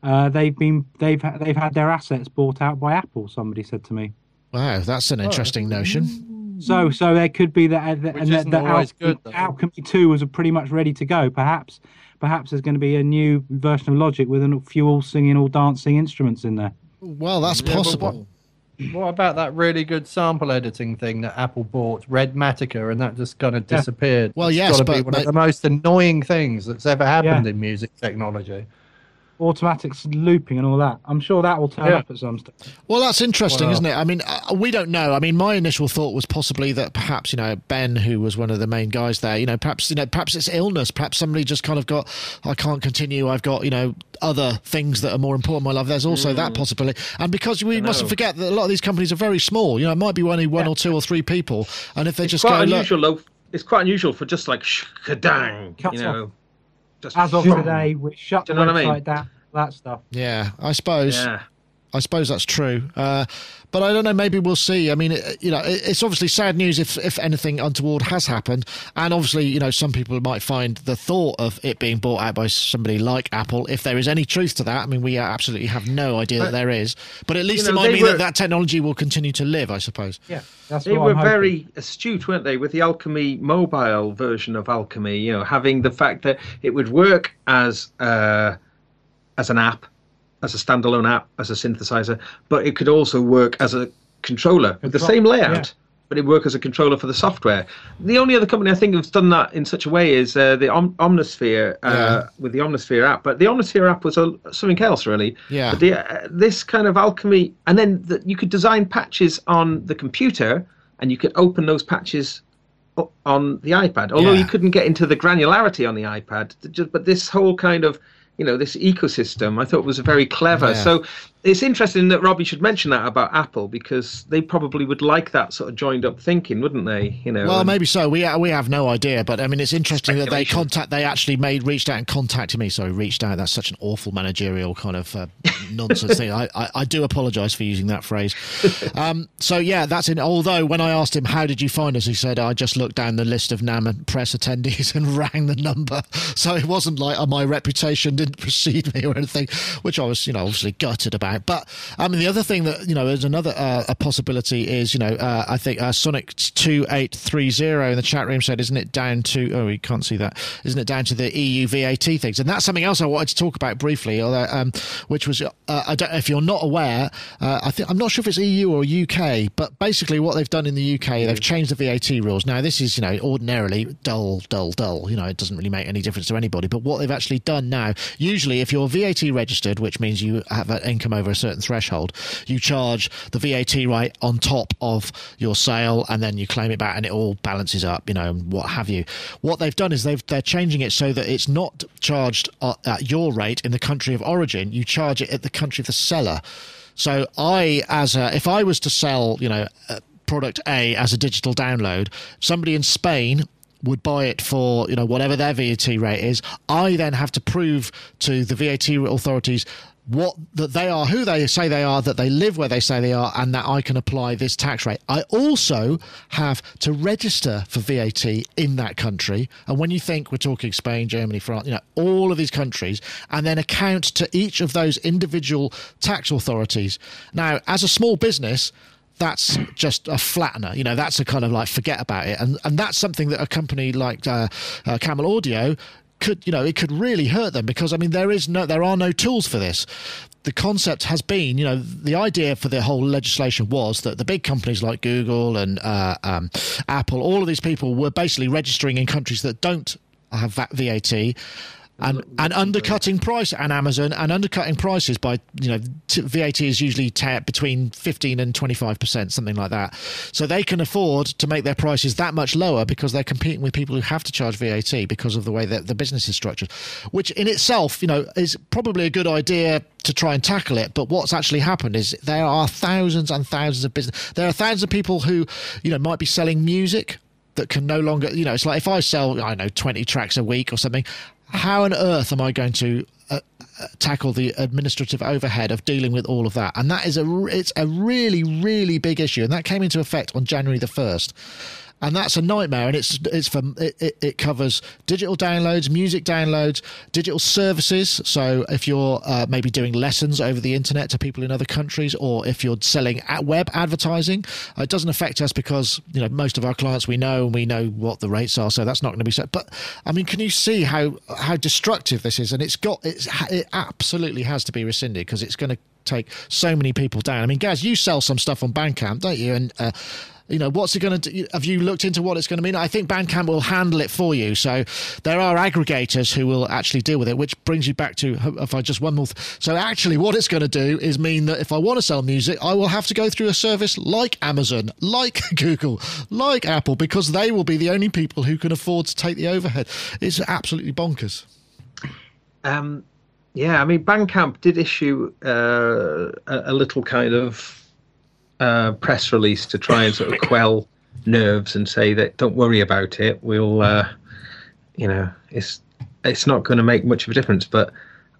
uh, they've been they've they've had their assets bought out by Apple. Somebody said to me.
Wow, that's an interesting notion.
So so there could be that, uh, that
Which
and that,
isn't
that
always
Alchemy,
good, though.
Alchemy Two was pretty much ready to go. Perhaps perhaps there's going to be a new version of Logic with a few all singing, all dancing instruments in there.
Well, that's
Yeah, but
possible.
What about that really good sample editing thing that Apple bought, Redmatica, and that just kind of
Yeah.
disappeared?
Well,
It's
yes,
gotta be
but-
one
but-
of the most annoying things that's ever happened
Yeah.
in music technology.
Automatic looping and all that. I'm sure that will turn
Yeah.
up at some stage.
Well, that's interesting,
Well-
isn't it? I mean, uh, we don't know. I mean, my initial thought was possibly that perhaps you know Ben, who was one of the main guys there, you know, perhaps you know, perhaps it's illness. Perhaps somebody just kind of got, I can't continue. I've got you know other things that are more important in my life. There's also that possibility, and because we mustn't forget that a lot of these companies are very small. You know, it might be only one or two or three people, and if they
It's
just
quite
go, look,
unusual, though. It's quite unusual for just like shkadang, you know. Just
As of today, we shut
Do
the
you know what I
website
mean?
down. That stuff.
yeah, I suppose.
Yeah.
I suppose that's true. Uh, but I don't know. Maybe we'll see. I mean, it, you know, it, it's obviously sad news if if anything untoward has happened, and obviously, you know, some people might find the thought of it being bought out by somebody like Apple, if there is any truth to that. I mean, we absolutely have no idea that there is, but at least
you
it might mean
were-
that that technology will continue to live. I suppose.
Yeah, that's
They
what
were
I'm
very astute, weren't they, with the Alchemy mobile version of Alchemy? You know, having the fact that it would work as uh, as an app, as a standalone app, as a synthesizer, but it could also work as a controller with the same layout.
yeah.
But it work as a controller for the software. The only other company I think has done that in such a way is uh, the Om- Omnisphere uh,
Yeah.
with the Omnisphere app. But the Omnisphere app was a, something else, really.
Yeah.
But the, uh, this kind of alchemy, and then the, you could design patches on the computer, and you could open those patches on the iPad. Although
Yeah.
you couldn't get into the granularity on the iPad, just- but this whole kind of you know this ecosystem I thought was very clever.
Yeah.
So it's interesting that Robbie should mention that about Apple because they probably would like that sort of joined up thinking, wouldn't they? You know.
Well, maybe so. We we have no idea, but I mean, it's interesting that they contact. They actually made reached out and contacted me. Sorry, reached out. That's such an awful managerial kind of uh, [LAUGHS] nonsense thing. I, I, I do apologise for using that phrase. [LAUGHS] Um, so yeah, that's in. Although when I asked him how did you find us, he said I just looked down the list of NAMM press attendees [LAUGHS] and rang the number. So it wasn't like uh, my reputation didn't precede me or anything, which I was you know obviously gutted about. But I mean, the other thing that you know is another uh, a possibility is you know uh, I think uh, Sonic two eight three zero in the chat room said, isn't it down to oh we can't see that, isn't it down to the EU VAT things? And that's something else I wanted to talk about briefly, although, um, which was uh, I don't know if you're not aware, uh, I think I'm not sure if it's EU or UK, but basically what they've done in the UK, they've changed the VAT rules. Now this is you know ordinarily dull, dull, dull. You know it doesn't really make any difference to anybody, but what they've actually done now, usually if you're VAT registered, which means you have an income over a certain threshold, you charge the VAT right on top of your sale, and then you claim it back, and it all balances up, you know, and what have you. What they've done is they've they're changing it so that it's not charged at your rate in the country of origin. You charge it at the country of the seller. So I, as a, if I was to sell, you know, product A as a digital download, somebody in Spain would buy it for you know whatever their VAT rate is. I then have to prove to the VAT authorities what that they are, who they say they are, that they live where they say they are, and that I can apply this tax rate. I also have to register for VAT in that country. And when you think we're talking Spain, Germany, France, you know, all of these countries, and then account to each of those individual tax authorities. Now, as a small business, that's just a flattener. You know, that's a kind of like forget about it, and and that's something that a company like uh, uh, Camel Audio could, you know, it could really hurt them because I mean there is no, there are no tools for this. The concept has been, you know, the idea for the whole legislation was that the big companies like Google and uh, um, Apple, all of these people were basically registering in countries that don't have va- VAT and and undercutting price and Amazon and undercutting prices by you know t- VAT is usually ta between 15 and 25 percent something like that. So they can afford to make their prices that much lower because they're competing with people who have to charge VAT because of the way that the business is structured which in itself you know is probably a good idea to try and tackle it. But what's actually happened is there are thousands and thousands of business there are thousands of people who you know might be selling music that can no longer, you know, it's like if I sell, I don't know, 20 tracks a week or something, how on earth am I going to uh, uh, tackle the administrative overhead of dealing with all of that? And that is a it's a really, really big issue. And that came into effect on January the 1st. And that's a nightmare, and it's it's for it, it, covers digital downloads, music downloads, digital services. So if you're uh, maybe doing lessons over the internet to people in other countries, or if you're selling web advertising, it doesn't affect us because you know most of our clients we know and we know what the rates are, so that's not going to be so. But I mean, can you see how how destructive this is? And it's got it's it absolutely has to be rescinded because it's going to take so many people down. I mean, Gaz, you sell some stuff on Bandcamp, don't you? And uh, you know what's it going to do have you looked into what it's going to mean? I think bandcamp will handle it for you. So there are aggregators who will actually deal with it which brings you back to if i just one more th- so actually what it's going to do is mean that if i want to sell music i will have to go through a service like amazon like [LAUGHS] google like apple because they will be the only people who can afford to take the overhead. It's absolutely bonkers.
Um, yeah, I mean, Bandcamp did issue uh, a, a little kind of uh, press release to try and sort of [LAUGHS] quell nerves and say that don't worry about it. We'll, uh, you know, it's it's not going to make much of a difference. But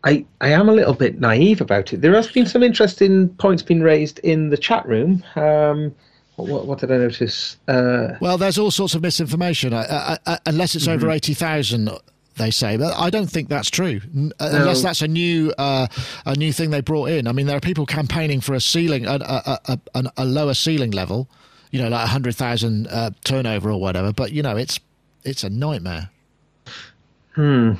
I, I am a little bit naive about it. There has been some interesting points being raised in the chat room. Um, what, what did I notice? Uh,
Well, there's all sorts of misinformation, uh, uh, uh, unless it's over 80,000. They say, but I don't think that's true. Uh, Unless that's a new uh, a new thing they brought in. I mean, there are people campaigning for a ceiling, a, a, a, a, a lower ceiling level, you know, like a hundred thousand uh, turnover or whatever. But you know, it's it's a nightmare. Hmm.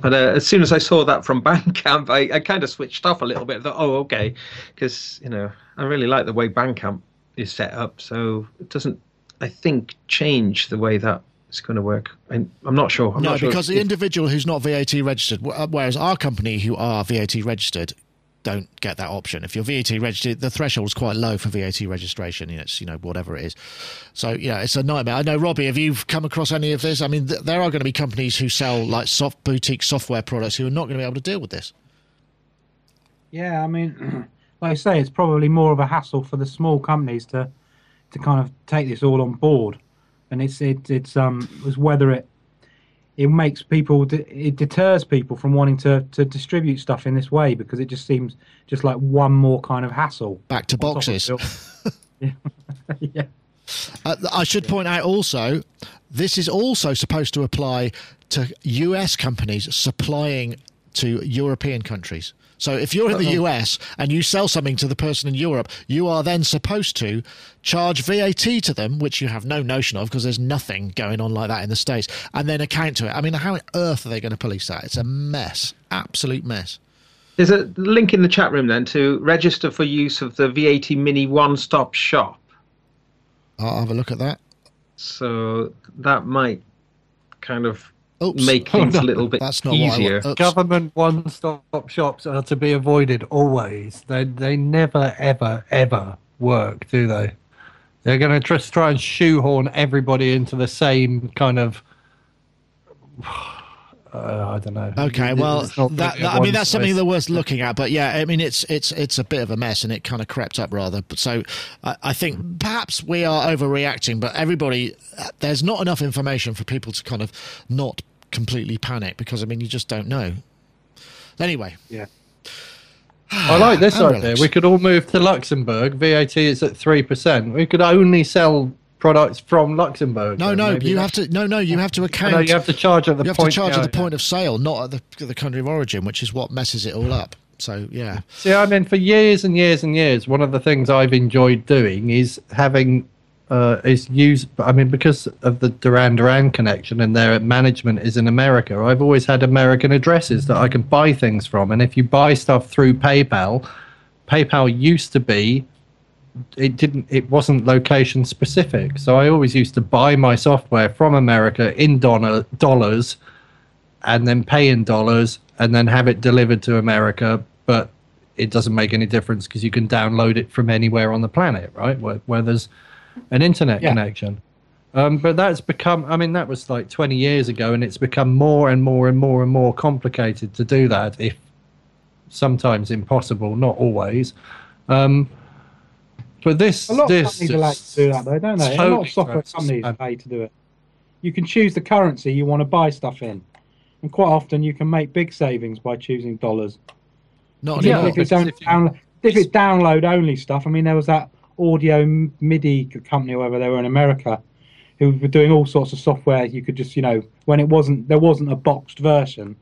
But uh, as soon as I saw that from [LAUGHS] Bandcamp, I, I kind of switched off a little bit. I thought, oh, okay, because you know I really like the way Bandcamp is set up, so it doesn't, I think, change the way that it's going to work. I'm, I'm not sure. I'm
no,
not sure
because
if-
the individual who's not VAT registered, uh, whereas our company who are VAT registered don't get that option. If you're VAT registered, the threshold is quite low for VAT registration. You know, it's you know whatever it is. So yeah, it's a nightmare. I know, Robbie. Have you come across any of this? I mean, th- there are going to be companies who sell like soft boutique software products who are not going to be able to deal with this.
Yeah, I mean, [CLEARS THROAT] like I say, it's probably more of a hassle for the small companies to to kind of take this all on board, and it's it, it's um it's whether it it makes people it deters people from wanting to to distribute stuff in this way because it just seems just like one more kind of hassle.
Back to
on top of
boxes. [LAUGHS]
yeah. [LAUGHS] yeah.
Uh, I should point out also, this is also supposed to apply to US companies supplying to European countries. So if you're in the US and you sell something to the person in Europe, you are then supposed to charge VAT to them, which you have no notion of because there's nothing going on like that in the States, and then account to it. I mean, how on earth are they going to police that? It's a mess. Absolute mess.
There's a link in the chat room then to register for use of the VAT Mini One Stop Shop.
I'll have a look at that.
So that might kind of
Oops.
make things a little bit
That's not
easier.
want.
Government one-stop shops are to be avoided always. They they never ever ever work, do they? They're going to just try and shoehorn everybody into the same kind of. [SIGHS] Uh, I don't know.
Okay, well, that, that- I mean that's something
one-size-
that worth looking at. But yeah, I mean it's it's it's a bit of a mess, and it kind of crept up rather. So I, I think perhaps we are overreacting, but everybody there's not enough information for people to kind of not completely panic because I mean you just don't know. Anyway,
Yeah. [SIGHS]
I like this idea.
relax.
We could all move to Luxembourg. VAT is at three percent. We could only sell products from Luxembourg.
no, no,
Maybe
you have to no, no, you have to account.
No, you have to charge at the
you have
point.
to charge
yeah,
at the
yeah.
point of sale, not at the the country of origin, which is what messes it all up. So yeah,
See, I mean, for years and years and years, one of the things I've enjoyed doing is having, uh, is use. I mean, because of the Duran Duran connection and their management is in America, I've always had American addresses that I can buy things from. And if you buy stuff through PayPal, PayPal used to be. It didn't. It wasn't location specific, so I always used to buy my software from America in dollar, dollars, and then pay in dollars and then have it delivered to America. But it doesn't make any difference because you can download it from anywhere on the planet, right? Where, where there's an internet
Yeah.
connection. Um, but that's become, I mean, that was like 20 years ago, and it's become more and more and more and more complicated to do that, if sometimes impossible, not always. Um, but this,
A lot of
this
companies allow you to do that, though, don't they? a lot of software
drives-
companies
um,
pay to do it. You can choose the currency you want to buy stuff in, and quite often you can make big savings by choosing dollars.
not
Yeah,
anymore.
if it's,
because
down,
if you-
download, if it's download only stuff, I mean, there was that audio MIDI company, or whatever they were in America, who were doing all sorts of software. You could just, you know, when it wasn't there wasn't a boxed version,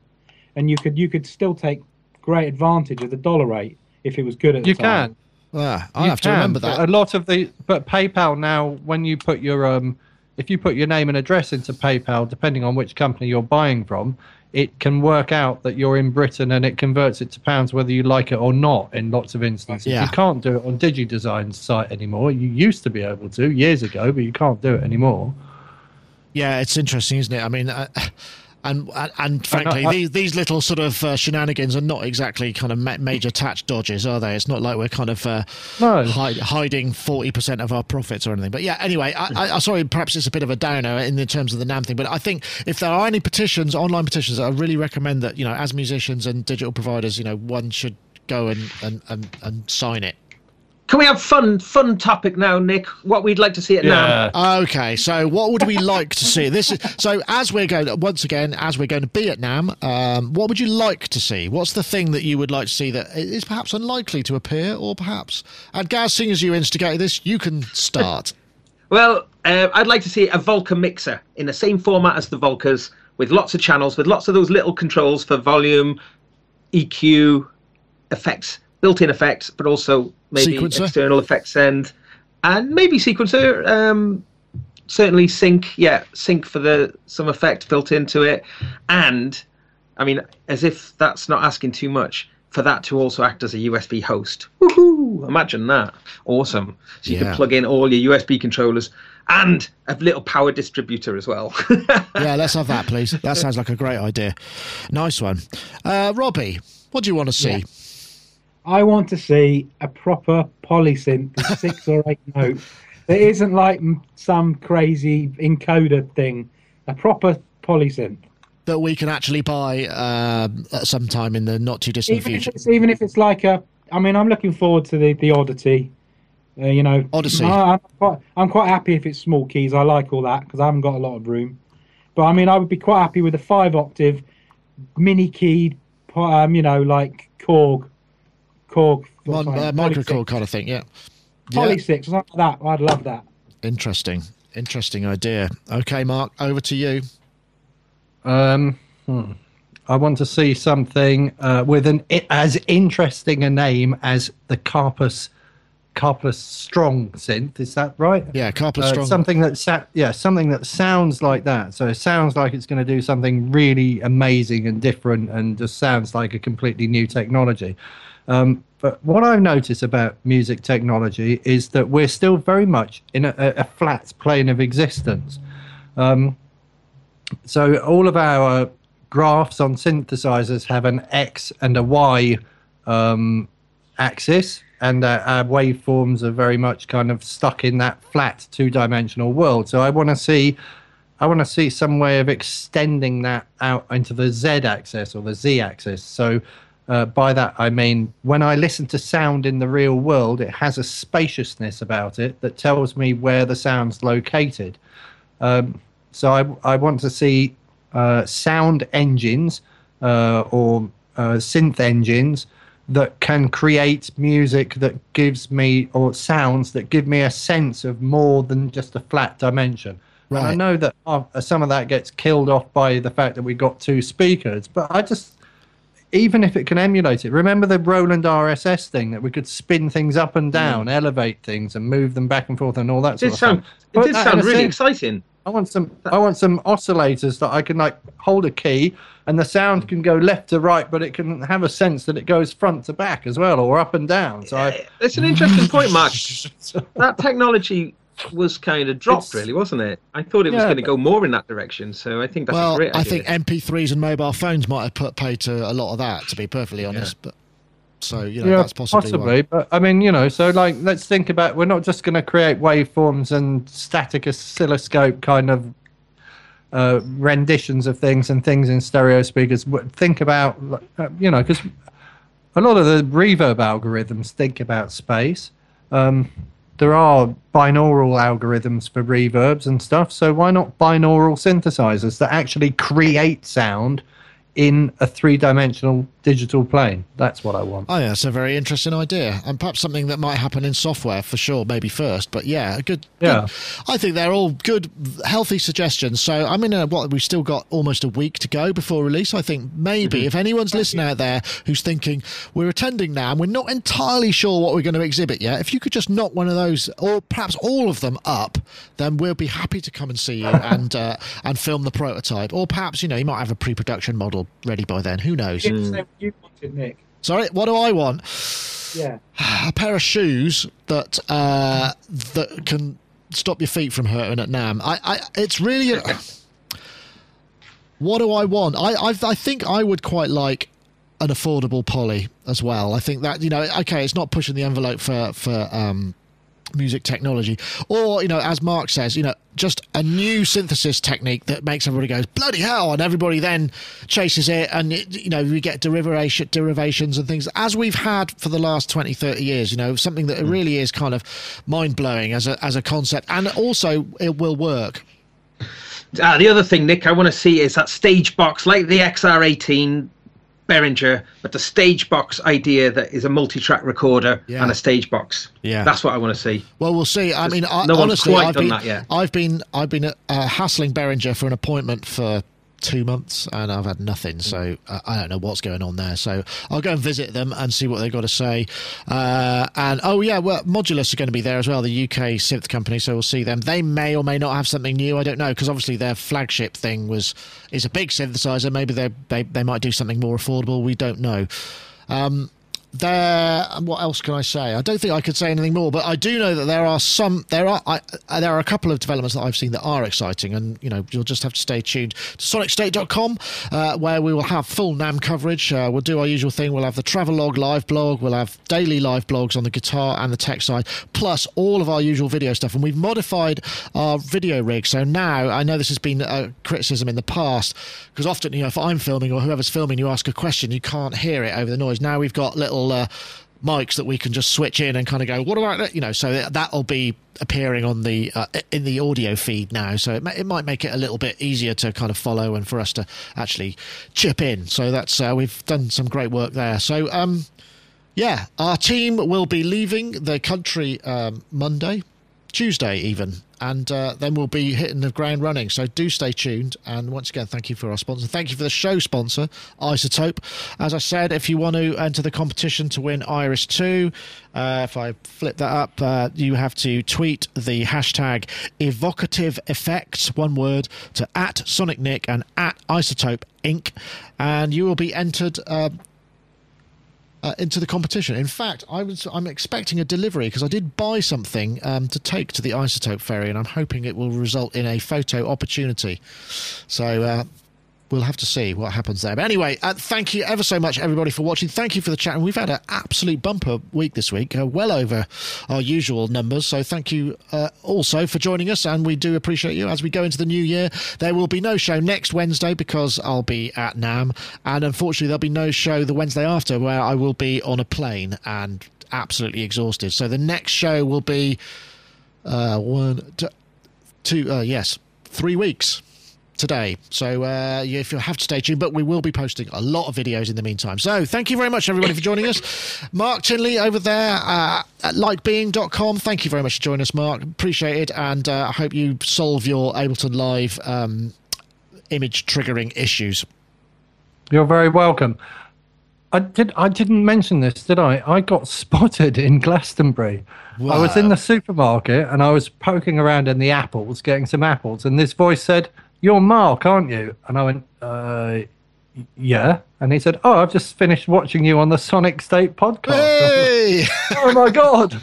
and you could you could still take great advantage of the dollar rate if it was good at the
you
time.
can.
Ah, I
You
have to remember that.
A lot of the but PayPal now, when you put your um, if you put your name and address into PayPal, depending on which company you're buying from, it can work out that you're in Britain and it converts it to pounds whether you like it or not. In lots of instances,
Yeah.
you can't do it on DigiDesign's site anymore. You used to be able to years ago, but you can't do it anymore.
Yeah, it's interesting, isn't it? I mean, uh, and and, and frankly,
I-
these these little sort of uh, shenanigans are not exactly kind of ma- major tax dodges, are they? It's not like we're kind of uh,
No.
hi- hiding forty percent of our profits or anything. But yeah, anyway, I, I, I'm sorry, perhaps it's a bit of a downer in the terms of the NAMM thing. But I think if there are any petitions, online petitions, I really recommend that you know, as musicians and digital providers, you know, one should go and and, and, and sign it.
Can we have fun fun topic now, Nick? What we'd like to see at NAMM.
Yeah.
Okay, so what would we like to see? This is so as we're going once again as we're going to be at NAMM. Um, what would you like to see? What's the thing that you would like to see that is perhaps unlikely to appear, or perhaps? And Gaz, seeing as you instigated this, you can start. [LAUGHS]
Well, uh, I'd like to see a Volca mixer in the same format as the Volcas, with lots of channels, with lots of those little controls for volume, EQ, effects, built-in effects, but also maybe
Sequencer?
external effects and and maybe sequencer. Um, certainly sync, yeah, sync for the some effect built into it, and I mean, as if that's not asking too much. For that to also act as a USB host. Woohoo! Imagine that. Awesome. So you
Yeah.
can plug in all your USB controllers and a little power distributor as well. [LAUGHS]
Yeah, let's have that, please. That sounds like a great idea. Nice one, uh, Robbie. What do you want to see?
I want to see a proper polysynth with six or eight [LAUGHS] notes. It isn't like some crazy encoder thing. A proper polysynth.
That we can actually buy um, at some time in the not too distant
Even if,
future.
it's, even if it's like a, I mean, I'm looking forward to the the Oddity. Uh, you know,
Odyssey.
I, I'm, quite, I'm quite happy if it's small keys. I like all that because I haven't got a lot of room. But I mean, I would be quite happy with a five octave, mini keyed, um, you know, like Korg, Korg,
Mon, uh,
Poly
microcore kind of thing. Yeah. Yeah.
Poly six, something like that. I'd love that.
Interesting. Interesting idea. Okay, Mark, over to you.
Um, hmm. I want to see something uh, with an as interesting a name as the Karplus Karplus Strong synth. Is that right?
Yeah, Karplus
Uh,
Strong.
something that sa- yeah, something that sounds like that. So it sounds like it's going to do something really amazing and different, and just sounds like a completely new technology. Um, but what I've noticed about music technology is that we're still very much in a, a flat plane of existence. Um, so all of our graphs on synthesizers have an X and a Y um, axis, and uh, our waveforms are very much kind of stuck in that flat two-dimensional world. So I want to see, I want to see some way of extending that out into the Z-axis or the Z-axis. So uh, by that I mean when I listen to sound in the real world, it has a spaciousness about it that tells me where the sound's located. Um, so I, I want to see uh, sound engines uh, or uh, synth engines that can create music that gives me or sounds that give me a sense of more than just a flat dimension. And I know that uh, some of that gets killed off by the fact that we've got two speakers, but I just even if it can emulate it, remember the Roland RSS thing that we could spin things up and mm. down, elevate things, and move them back and forth, and all that
it
sort
did
of
sound,
stuff.
it did sound really exciting.
I want some. I want some oscillators that I can like hold a key, and the sound can go left to right, but it can have a sense that it goes front to back as well, or up and down. So I,
It's an interesting point, Mark. [LAUGHS] That technology was kind of dropped,
It's-
really, wasn't it? I thought it was going to go more in that direction. So I think that's a
well,
great
I think MP3s and mobile phones might have put paid to a lot of that, to be perfectly honest. But so you know,
yeah,
that's possibly,
possibly.
why.
But I mean, you know, so like, let's think about. We're not just going to create waveforms and static oscilloscope kind of uh, renditions of things and things in stereo speakers. W- Think about, uh, you know, because a lot of the reverb algorithms think about space. Um, there are binaural algorithms for reverbs and stuff, so why not binaural synthesizers that actually create sound in a three-dimensional digital plane? That's what I want.
Oh yeah, it's a very interesting idea, and perhaps something that might happen in software for sure, maybe first. But yeah, a good.
Yeah.
good- I think they're all good, healthy suggestions. So I mean, uh, what we've still got almost a week to go before release. I think maybe
Mm-hmm.
if anyone's listening out there who's thinking we're attending now and we're not entirely sure what we're going to exhibit yet, if you could just knock one of those or perhaps all of them up, then we'll be happy to come and see you [LAUGHS] and uh, and film the prototype. Or perhaps you know you might have a pre-production model ready by then. Who knows?
You didn't say what you wanted, Nick.
Sorry, what do I want?
Yeah.
a pair of shoes that uh, that can stop your feet from hurting at NAMM. I, I it's really. A, what do I want? I, I I think I would quite like an affordable poly as well. I think that you know, okay, it's not pushing the envelope for for um, music technology, or you know, as Mark says, you know, just a new synthesis technique that makes everybody goes bloody hell, and everybody then chases it, and it, you know, we get derivation, derivations and things as we've had for the last 20, 30 years. You know, something that really is kind of mind blowing as a as a concept, and also it will work.
Uh, the other thing, Nick, I want to see is that stage box, like the XR18 Behringer, but the stage box idea that is a multi-track recorder
Yeah.
and a stage box.
Yeah.
that's what I want to see.
Well, we'll see. I mean, I,
no one's
honestly, I've been. I've been, I've been uh, hassling Behringer for an appointment for two months, and I've had nothing. So uh, I don't know what's going on there. So I'll go and visit them and see what they've got to say. Uh, and oh yeah, well, Modulus are going to be there as well, the UK synth company. So we'll see them. They may or may not have something new. I don't know because obviously their flagship thing was is a big synthesizer. Maybe they they they might do something more affordable. We don't know. Um, there what else can i say? I don't think i could say anything more but i do know that there are some there are I, uh, there are a couple of developments that i've seen that are exciting and you know you'll just have to stay tuned to sonicstate.com uh, where we will have full NAMM coverage. Uh, we'll do our usual thing. We'll have the travelogue live blog we'll have daily live blogs on the guitar and the tech side plus all of our usual video stuff. And we've modified our video rig. So now i know this has been a criticism in the past because often you know if i'm filming or whoever's filming you ask a question you can't hear it over the noise. Now we've got little uh, mics that we can just switch in and kind of go what about that you know so that- that'll be appearing on the uh, in the audio feed now. So it, it might make it a little bit easier to kind of follow and for us to actually chip in. So that's uh, we've done some great work there. So um yeah our team will be leaving the country um, monday Tuesday, even. And uh, then we'll be hitting the ground running. So do stay tuned. And once again, thank you for our sponsor. Thank you for the show sponsor, iZotope. As I said, if you want to enter the competition to win Iris 2, uh, if I flip that up, uh, you have to tweet the hashtag evocative effects, one word, to at Sonic Nick and at iZotope Inc. And you will be entered. Uh, into the competition. In fact, I was I'm expecting a delivery because I did buy something um, to take to the iZotope ferry, and I'm hoping it will result in a photo opportunity. So. Uh, We'll have to see what happens there. But anyway, uh, thank you ever so much, everybody, for watching. Thank you for the chat. And we've had an absolute bumper week this week, uh, well over our usual numbers. So thank you uh, also for joining us. And we do appreciate you as we go into the new year. There will be no show next Wednesday because I'll be at NAMM. And unfortunately, there'll be no show the Wednesday after where I will be on a plane and absolutely exhausted. So the next show will be uh, one, two, uh, yes, three weeks today. So uh, yeah, if you have to stay tuned, but we will be posting a lot of videos in the meantime. So thank you very much, everybody, for joining us. Mark Tinley over there uh, at likebeing.com. Thank you very much for joining us, Mark. Appreciate it. And uh, I hope you solve your Ableton Live um, image triggering issues.
You're very welcome. I did. I didn't mention this, did I? I got [LAUGHS] spotted in Glastonbury. I was in the supermarket and I was poking around in the apples, getting some apples, and this voice said, "You're Mark, aren't you?" And I went, uh, "Yeah." And he said, "Oh, I've just finished watching you on the Sonic State podcast."
Hey! [LAUGHS]
oh my god!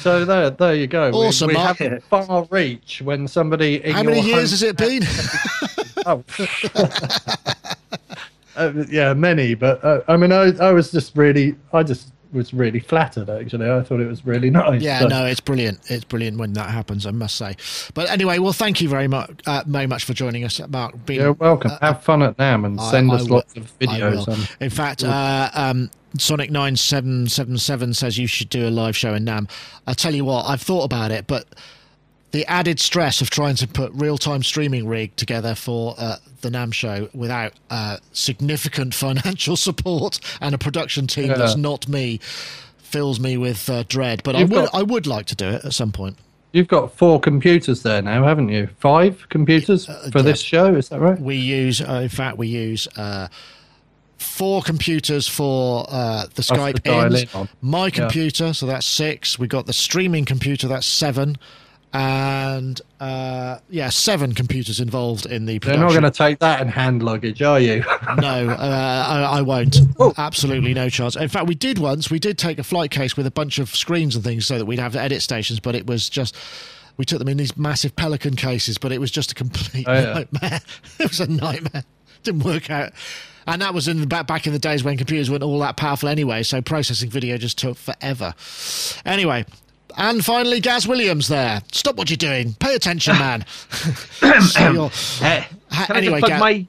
So there, there you go. We-
Awesome,
we,
Mark.
have far reach when somebody.
How many years has it been? [LAUGHS]
Oh. [LAUGHS] Uh, yeah, many, but uh, I mean, I, I was just really, I just was really flattered. Actually, I thought it was really [LAUGHS] nice.
Yeah,
So-
no, it's brilliant. It's brilliant when that happens, I must say. But anyway, well, thank you very much, uh, very much for joining us, Mark. Being,
You're welcome. Have fun at NAMM and
I-
send
I
us
will-
lots of videos.
In fact, uh, um, Sonic nine seven seven seven says you should do a live show in NAMM. I tell you what, I've thought about it, but the added stress of trying to put real time streaming rig together for uh, the NAMM show without uh, significant [LAUGHS] financial support and a production team
Yeah.
that's not me fills me with uh, dread. But I would
got-
I would like to do it at some point.
You've got four computers there now, haven't you? Five computers for
yeah.
this show, is that right?
We use, uh, in fact, we use uh, four computers for uh, the Skype
in.
My computer, so that's six. We got the streaming computer, that's seven, and uh, yeah, seven computers involved in the
You're
production.
not going to take that in hand luggage, are you? [LAUGHS]
No, uh, I, I won't. Absolutely no chance. In fact, we did once. We did take a flight case with a bunch of screens and things so that we'd have edit stations, but it was just. We took them in these massive Pelican cases, but it was just a complete
Oh, yeah.
nightmare. [LAUGHS] It was a nightmare. Didn't work out. And that was in the back back in the days when computers weren't all that powerful anyway, so processing video just took forever. Anyway, And finally, Gaz Williams there. Stop what you're doing. Pay attention, [COUGHS] man. [COUGHS] [COUGHS]
So you're- can
anyway,
I just plug
Gaz-
my?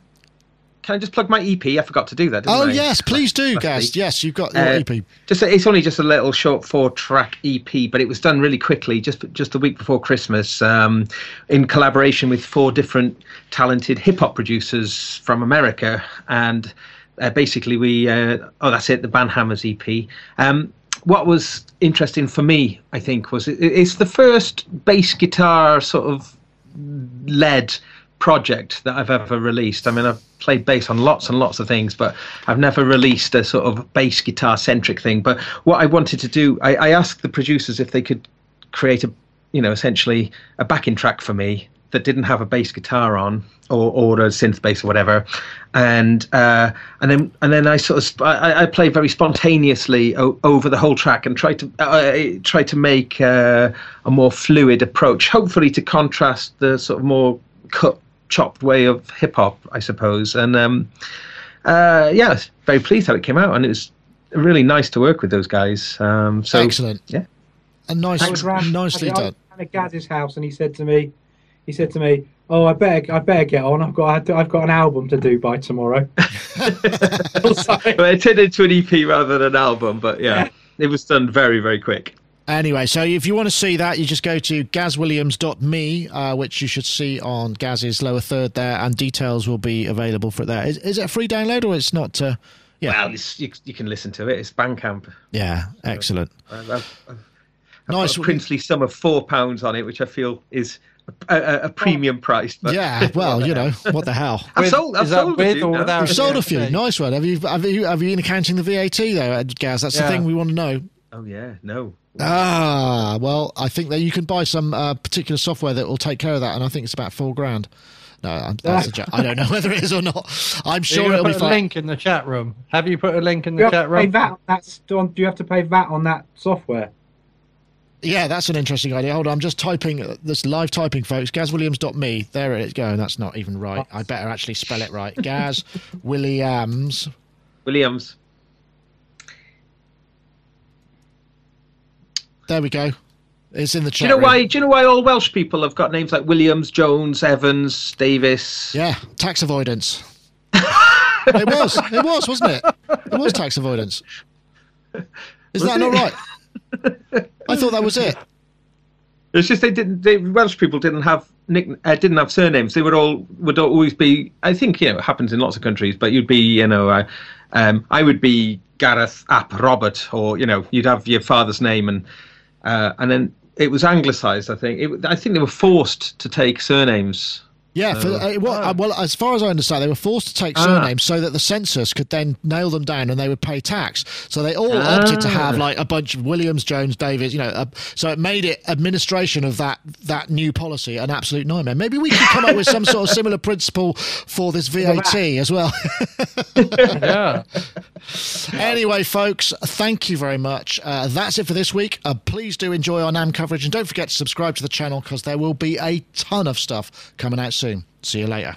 Can I just plug my EP? I forgot to do that. Didn't
Oh
I?
yes, please do, Gaz. Yes, you've got your
Uh,
EP.
Just it's only just a little short four track EP, but it was done really quickly, just just the week before Christmas, um, in collaboration with four different talented hip hop producers from America, and uh, basically we uh, oh that's it, the Banhammers EP. Um, what was interesting for me, I think, was it, it's the first bass guitar sort of led project that I've ever released. I mean, I've played bass on lots and lots of things, but I've never released a sort of bass guitar centric thing. But what I wanted to do, I, I asked the producers if they could create a, you know, essentially a backing track for me that didn't have a bass guitar on or, or a synth bass or whatever. And uh, and then and then I sort of sp- I, I played very spontaneously o- over the whole track and tried to uh, try to make uh, a more fluid approach hopefully to contrast the sort of more cut chopped way of hip hop I suppose. And um, uh, yeah I was very pleased how it came out and it was really nice to work with those guys. Um, so
Excellent.
yeah.
And nice,
I was round,
nicely
I was
done.
round at Gaz's house, and he said to me, he said to me, "Oh, I better, I better get on. I've got, I've got an album to do by tomorrow." [LAUGHS] Sorry.
well, it turned into an EP rather than an album but yeah it was done very very quick
Anyway, so if you want to see that, you just go to gazwilliams.me, uh, which you should see on Gaz's lower third there, and details will be available for it there. Is, is it a free download or it's not? Uh, yeah,
well it's, you, you can listen to it it's Bandcamp
yeah, excellent.
I've, I've, I've
Nice.
got a princely sum of four pounds on it, which I feel is a, a, a premium price. But
Yeah, well, you know, what the hell. [LAUGHS]
I've
With-
sold, I've
is that
sold a few
or
You've sold a few.
okay.
Nice one. Have you have you have you been accounting the VAT though, uh, Gaz? That's the thing we want to know.
Oh yeah, no.
Ah, well, I think that you can buy some uh, particular software that will take care of that, and I think it's about four grand. No, I'm, that's a joke. I don't know [LAUGHS] whether it is or not. I'm sure
you
it'll
gonna
be
put a
fine.
link in the chat room. Have you put a link in
Do you
the chat
to pay
room?
VAT on that? st- Do you have to pay VAT on that software?
Yeah, that's an interesting idea. Hold on, I'm just typing uh, this live typing, folks. GazWilliams.me. There it is going. That's not even right. I better actually spell it right. Gaz [LAUGHS] Williams.
Williams.
There we go. It's in the chat.
Do
chat.
you know
room.
why? Do you know why all Welsh people have got names like Williams, Jones, Evans, Davis?
Yeah, tax avoidance. [LAUGHS] it was. It was, wasn't it? It was tax avoidance. Is that not right? [LAUGHS] I thought that was it.
It's just they didn't. They, Welsh people didn't have nick, uh, didn't have surnames. They would all would always be. I think you know it happens in lots of countries, but you'd be you know. Uh, um, I would be Gareth ap Robert, or you know, you'd have your father's name, and uh, and then it was anglicised. I think. It, I think they were forced to take surnames.
Yeah, for, uh, well, uh, well, as far as I understand, they were forced to take surnames so that the census could then nail them down and they would pay tax. So they all opted to have like a bunch of Williams, Jones, Davis, you know. Uh, so it made it administration of that that new policy an absolute nightmare. Maybe we could come up with some sort of similar principle for this VAT as well. [LAUGHS]
yeah.
anyway, folks, thank you very much. Uh, that's it for this week. Uh, please do enjoy our NAMM coverage and don't forget to subscribe to the channel because there will be a ton of stuff coming out soon. See you later.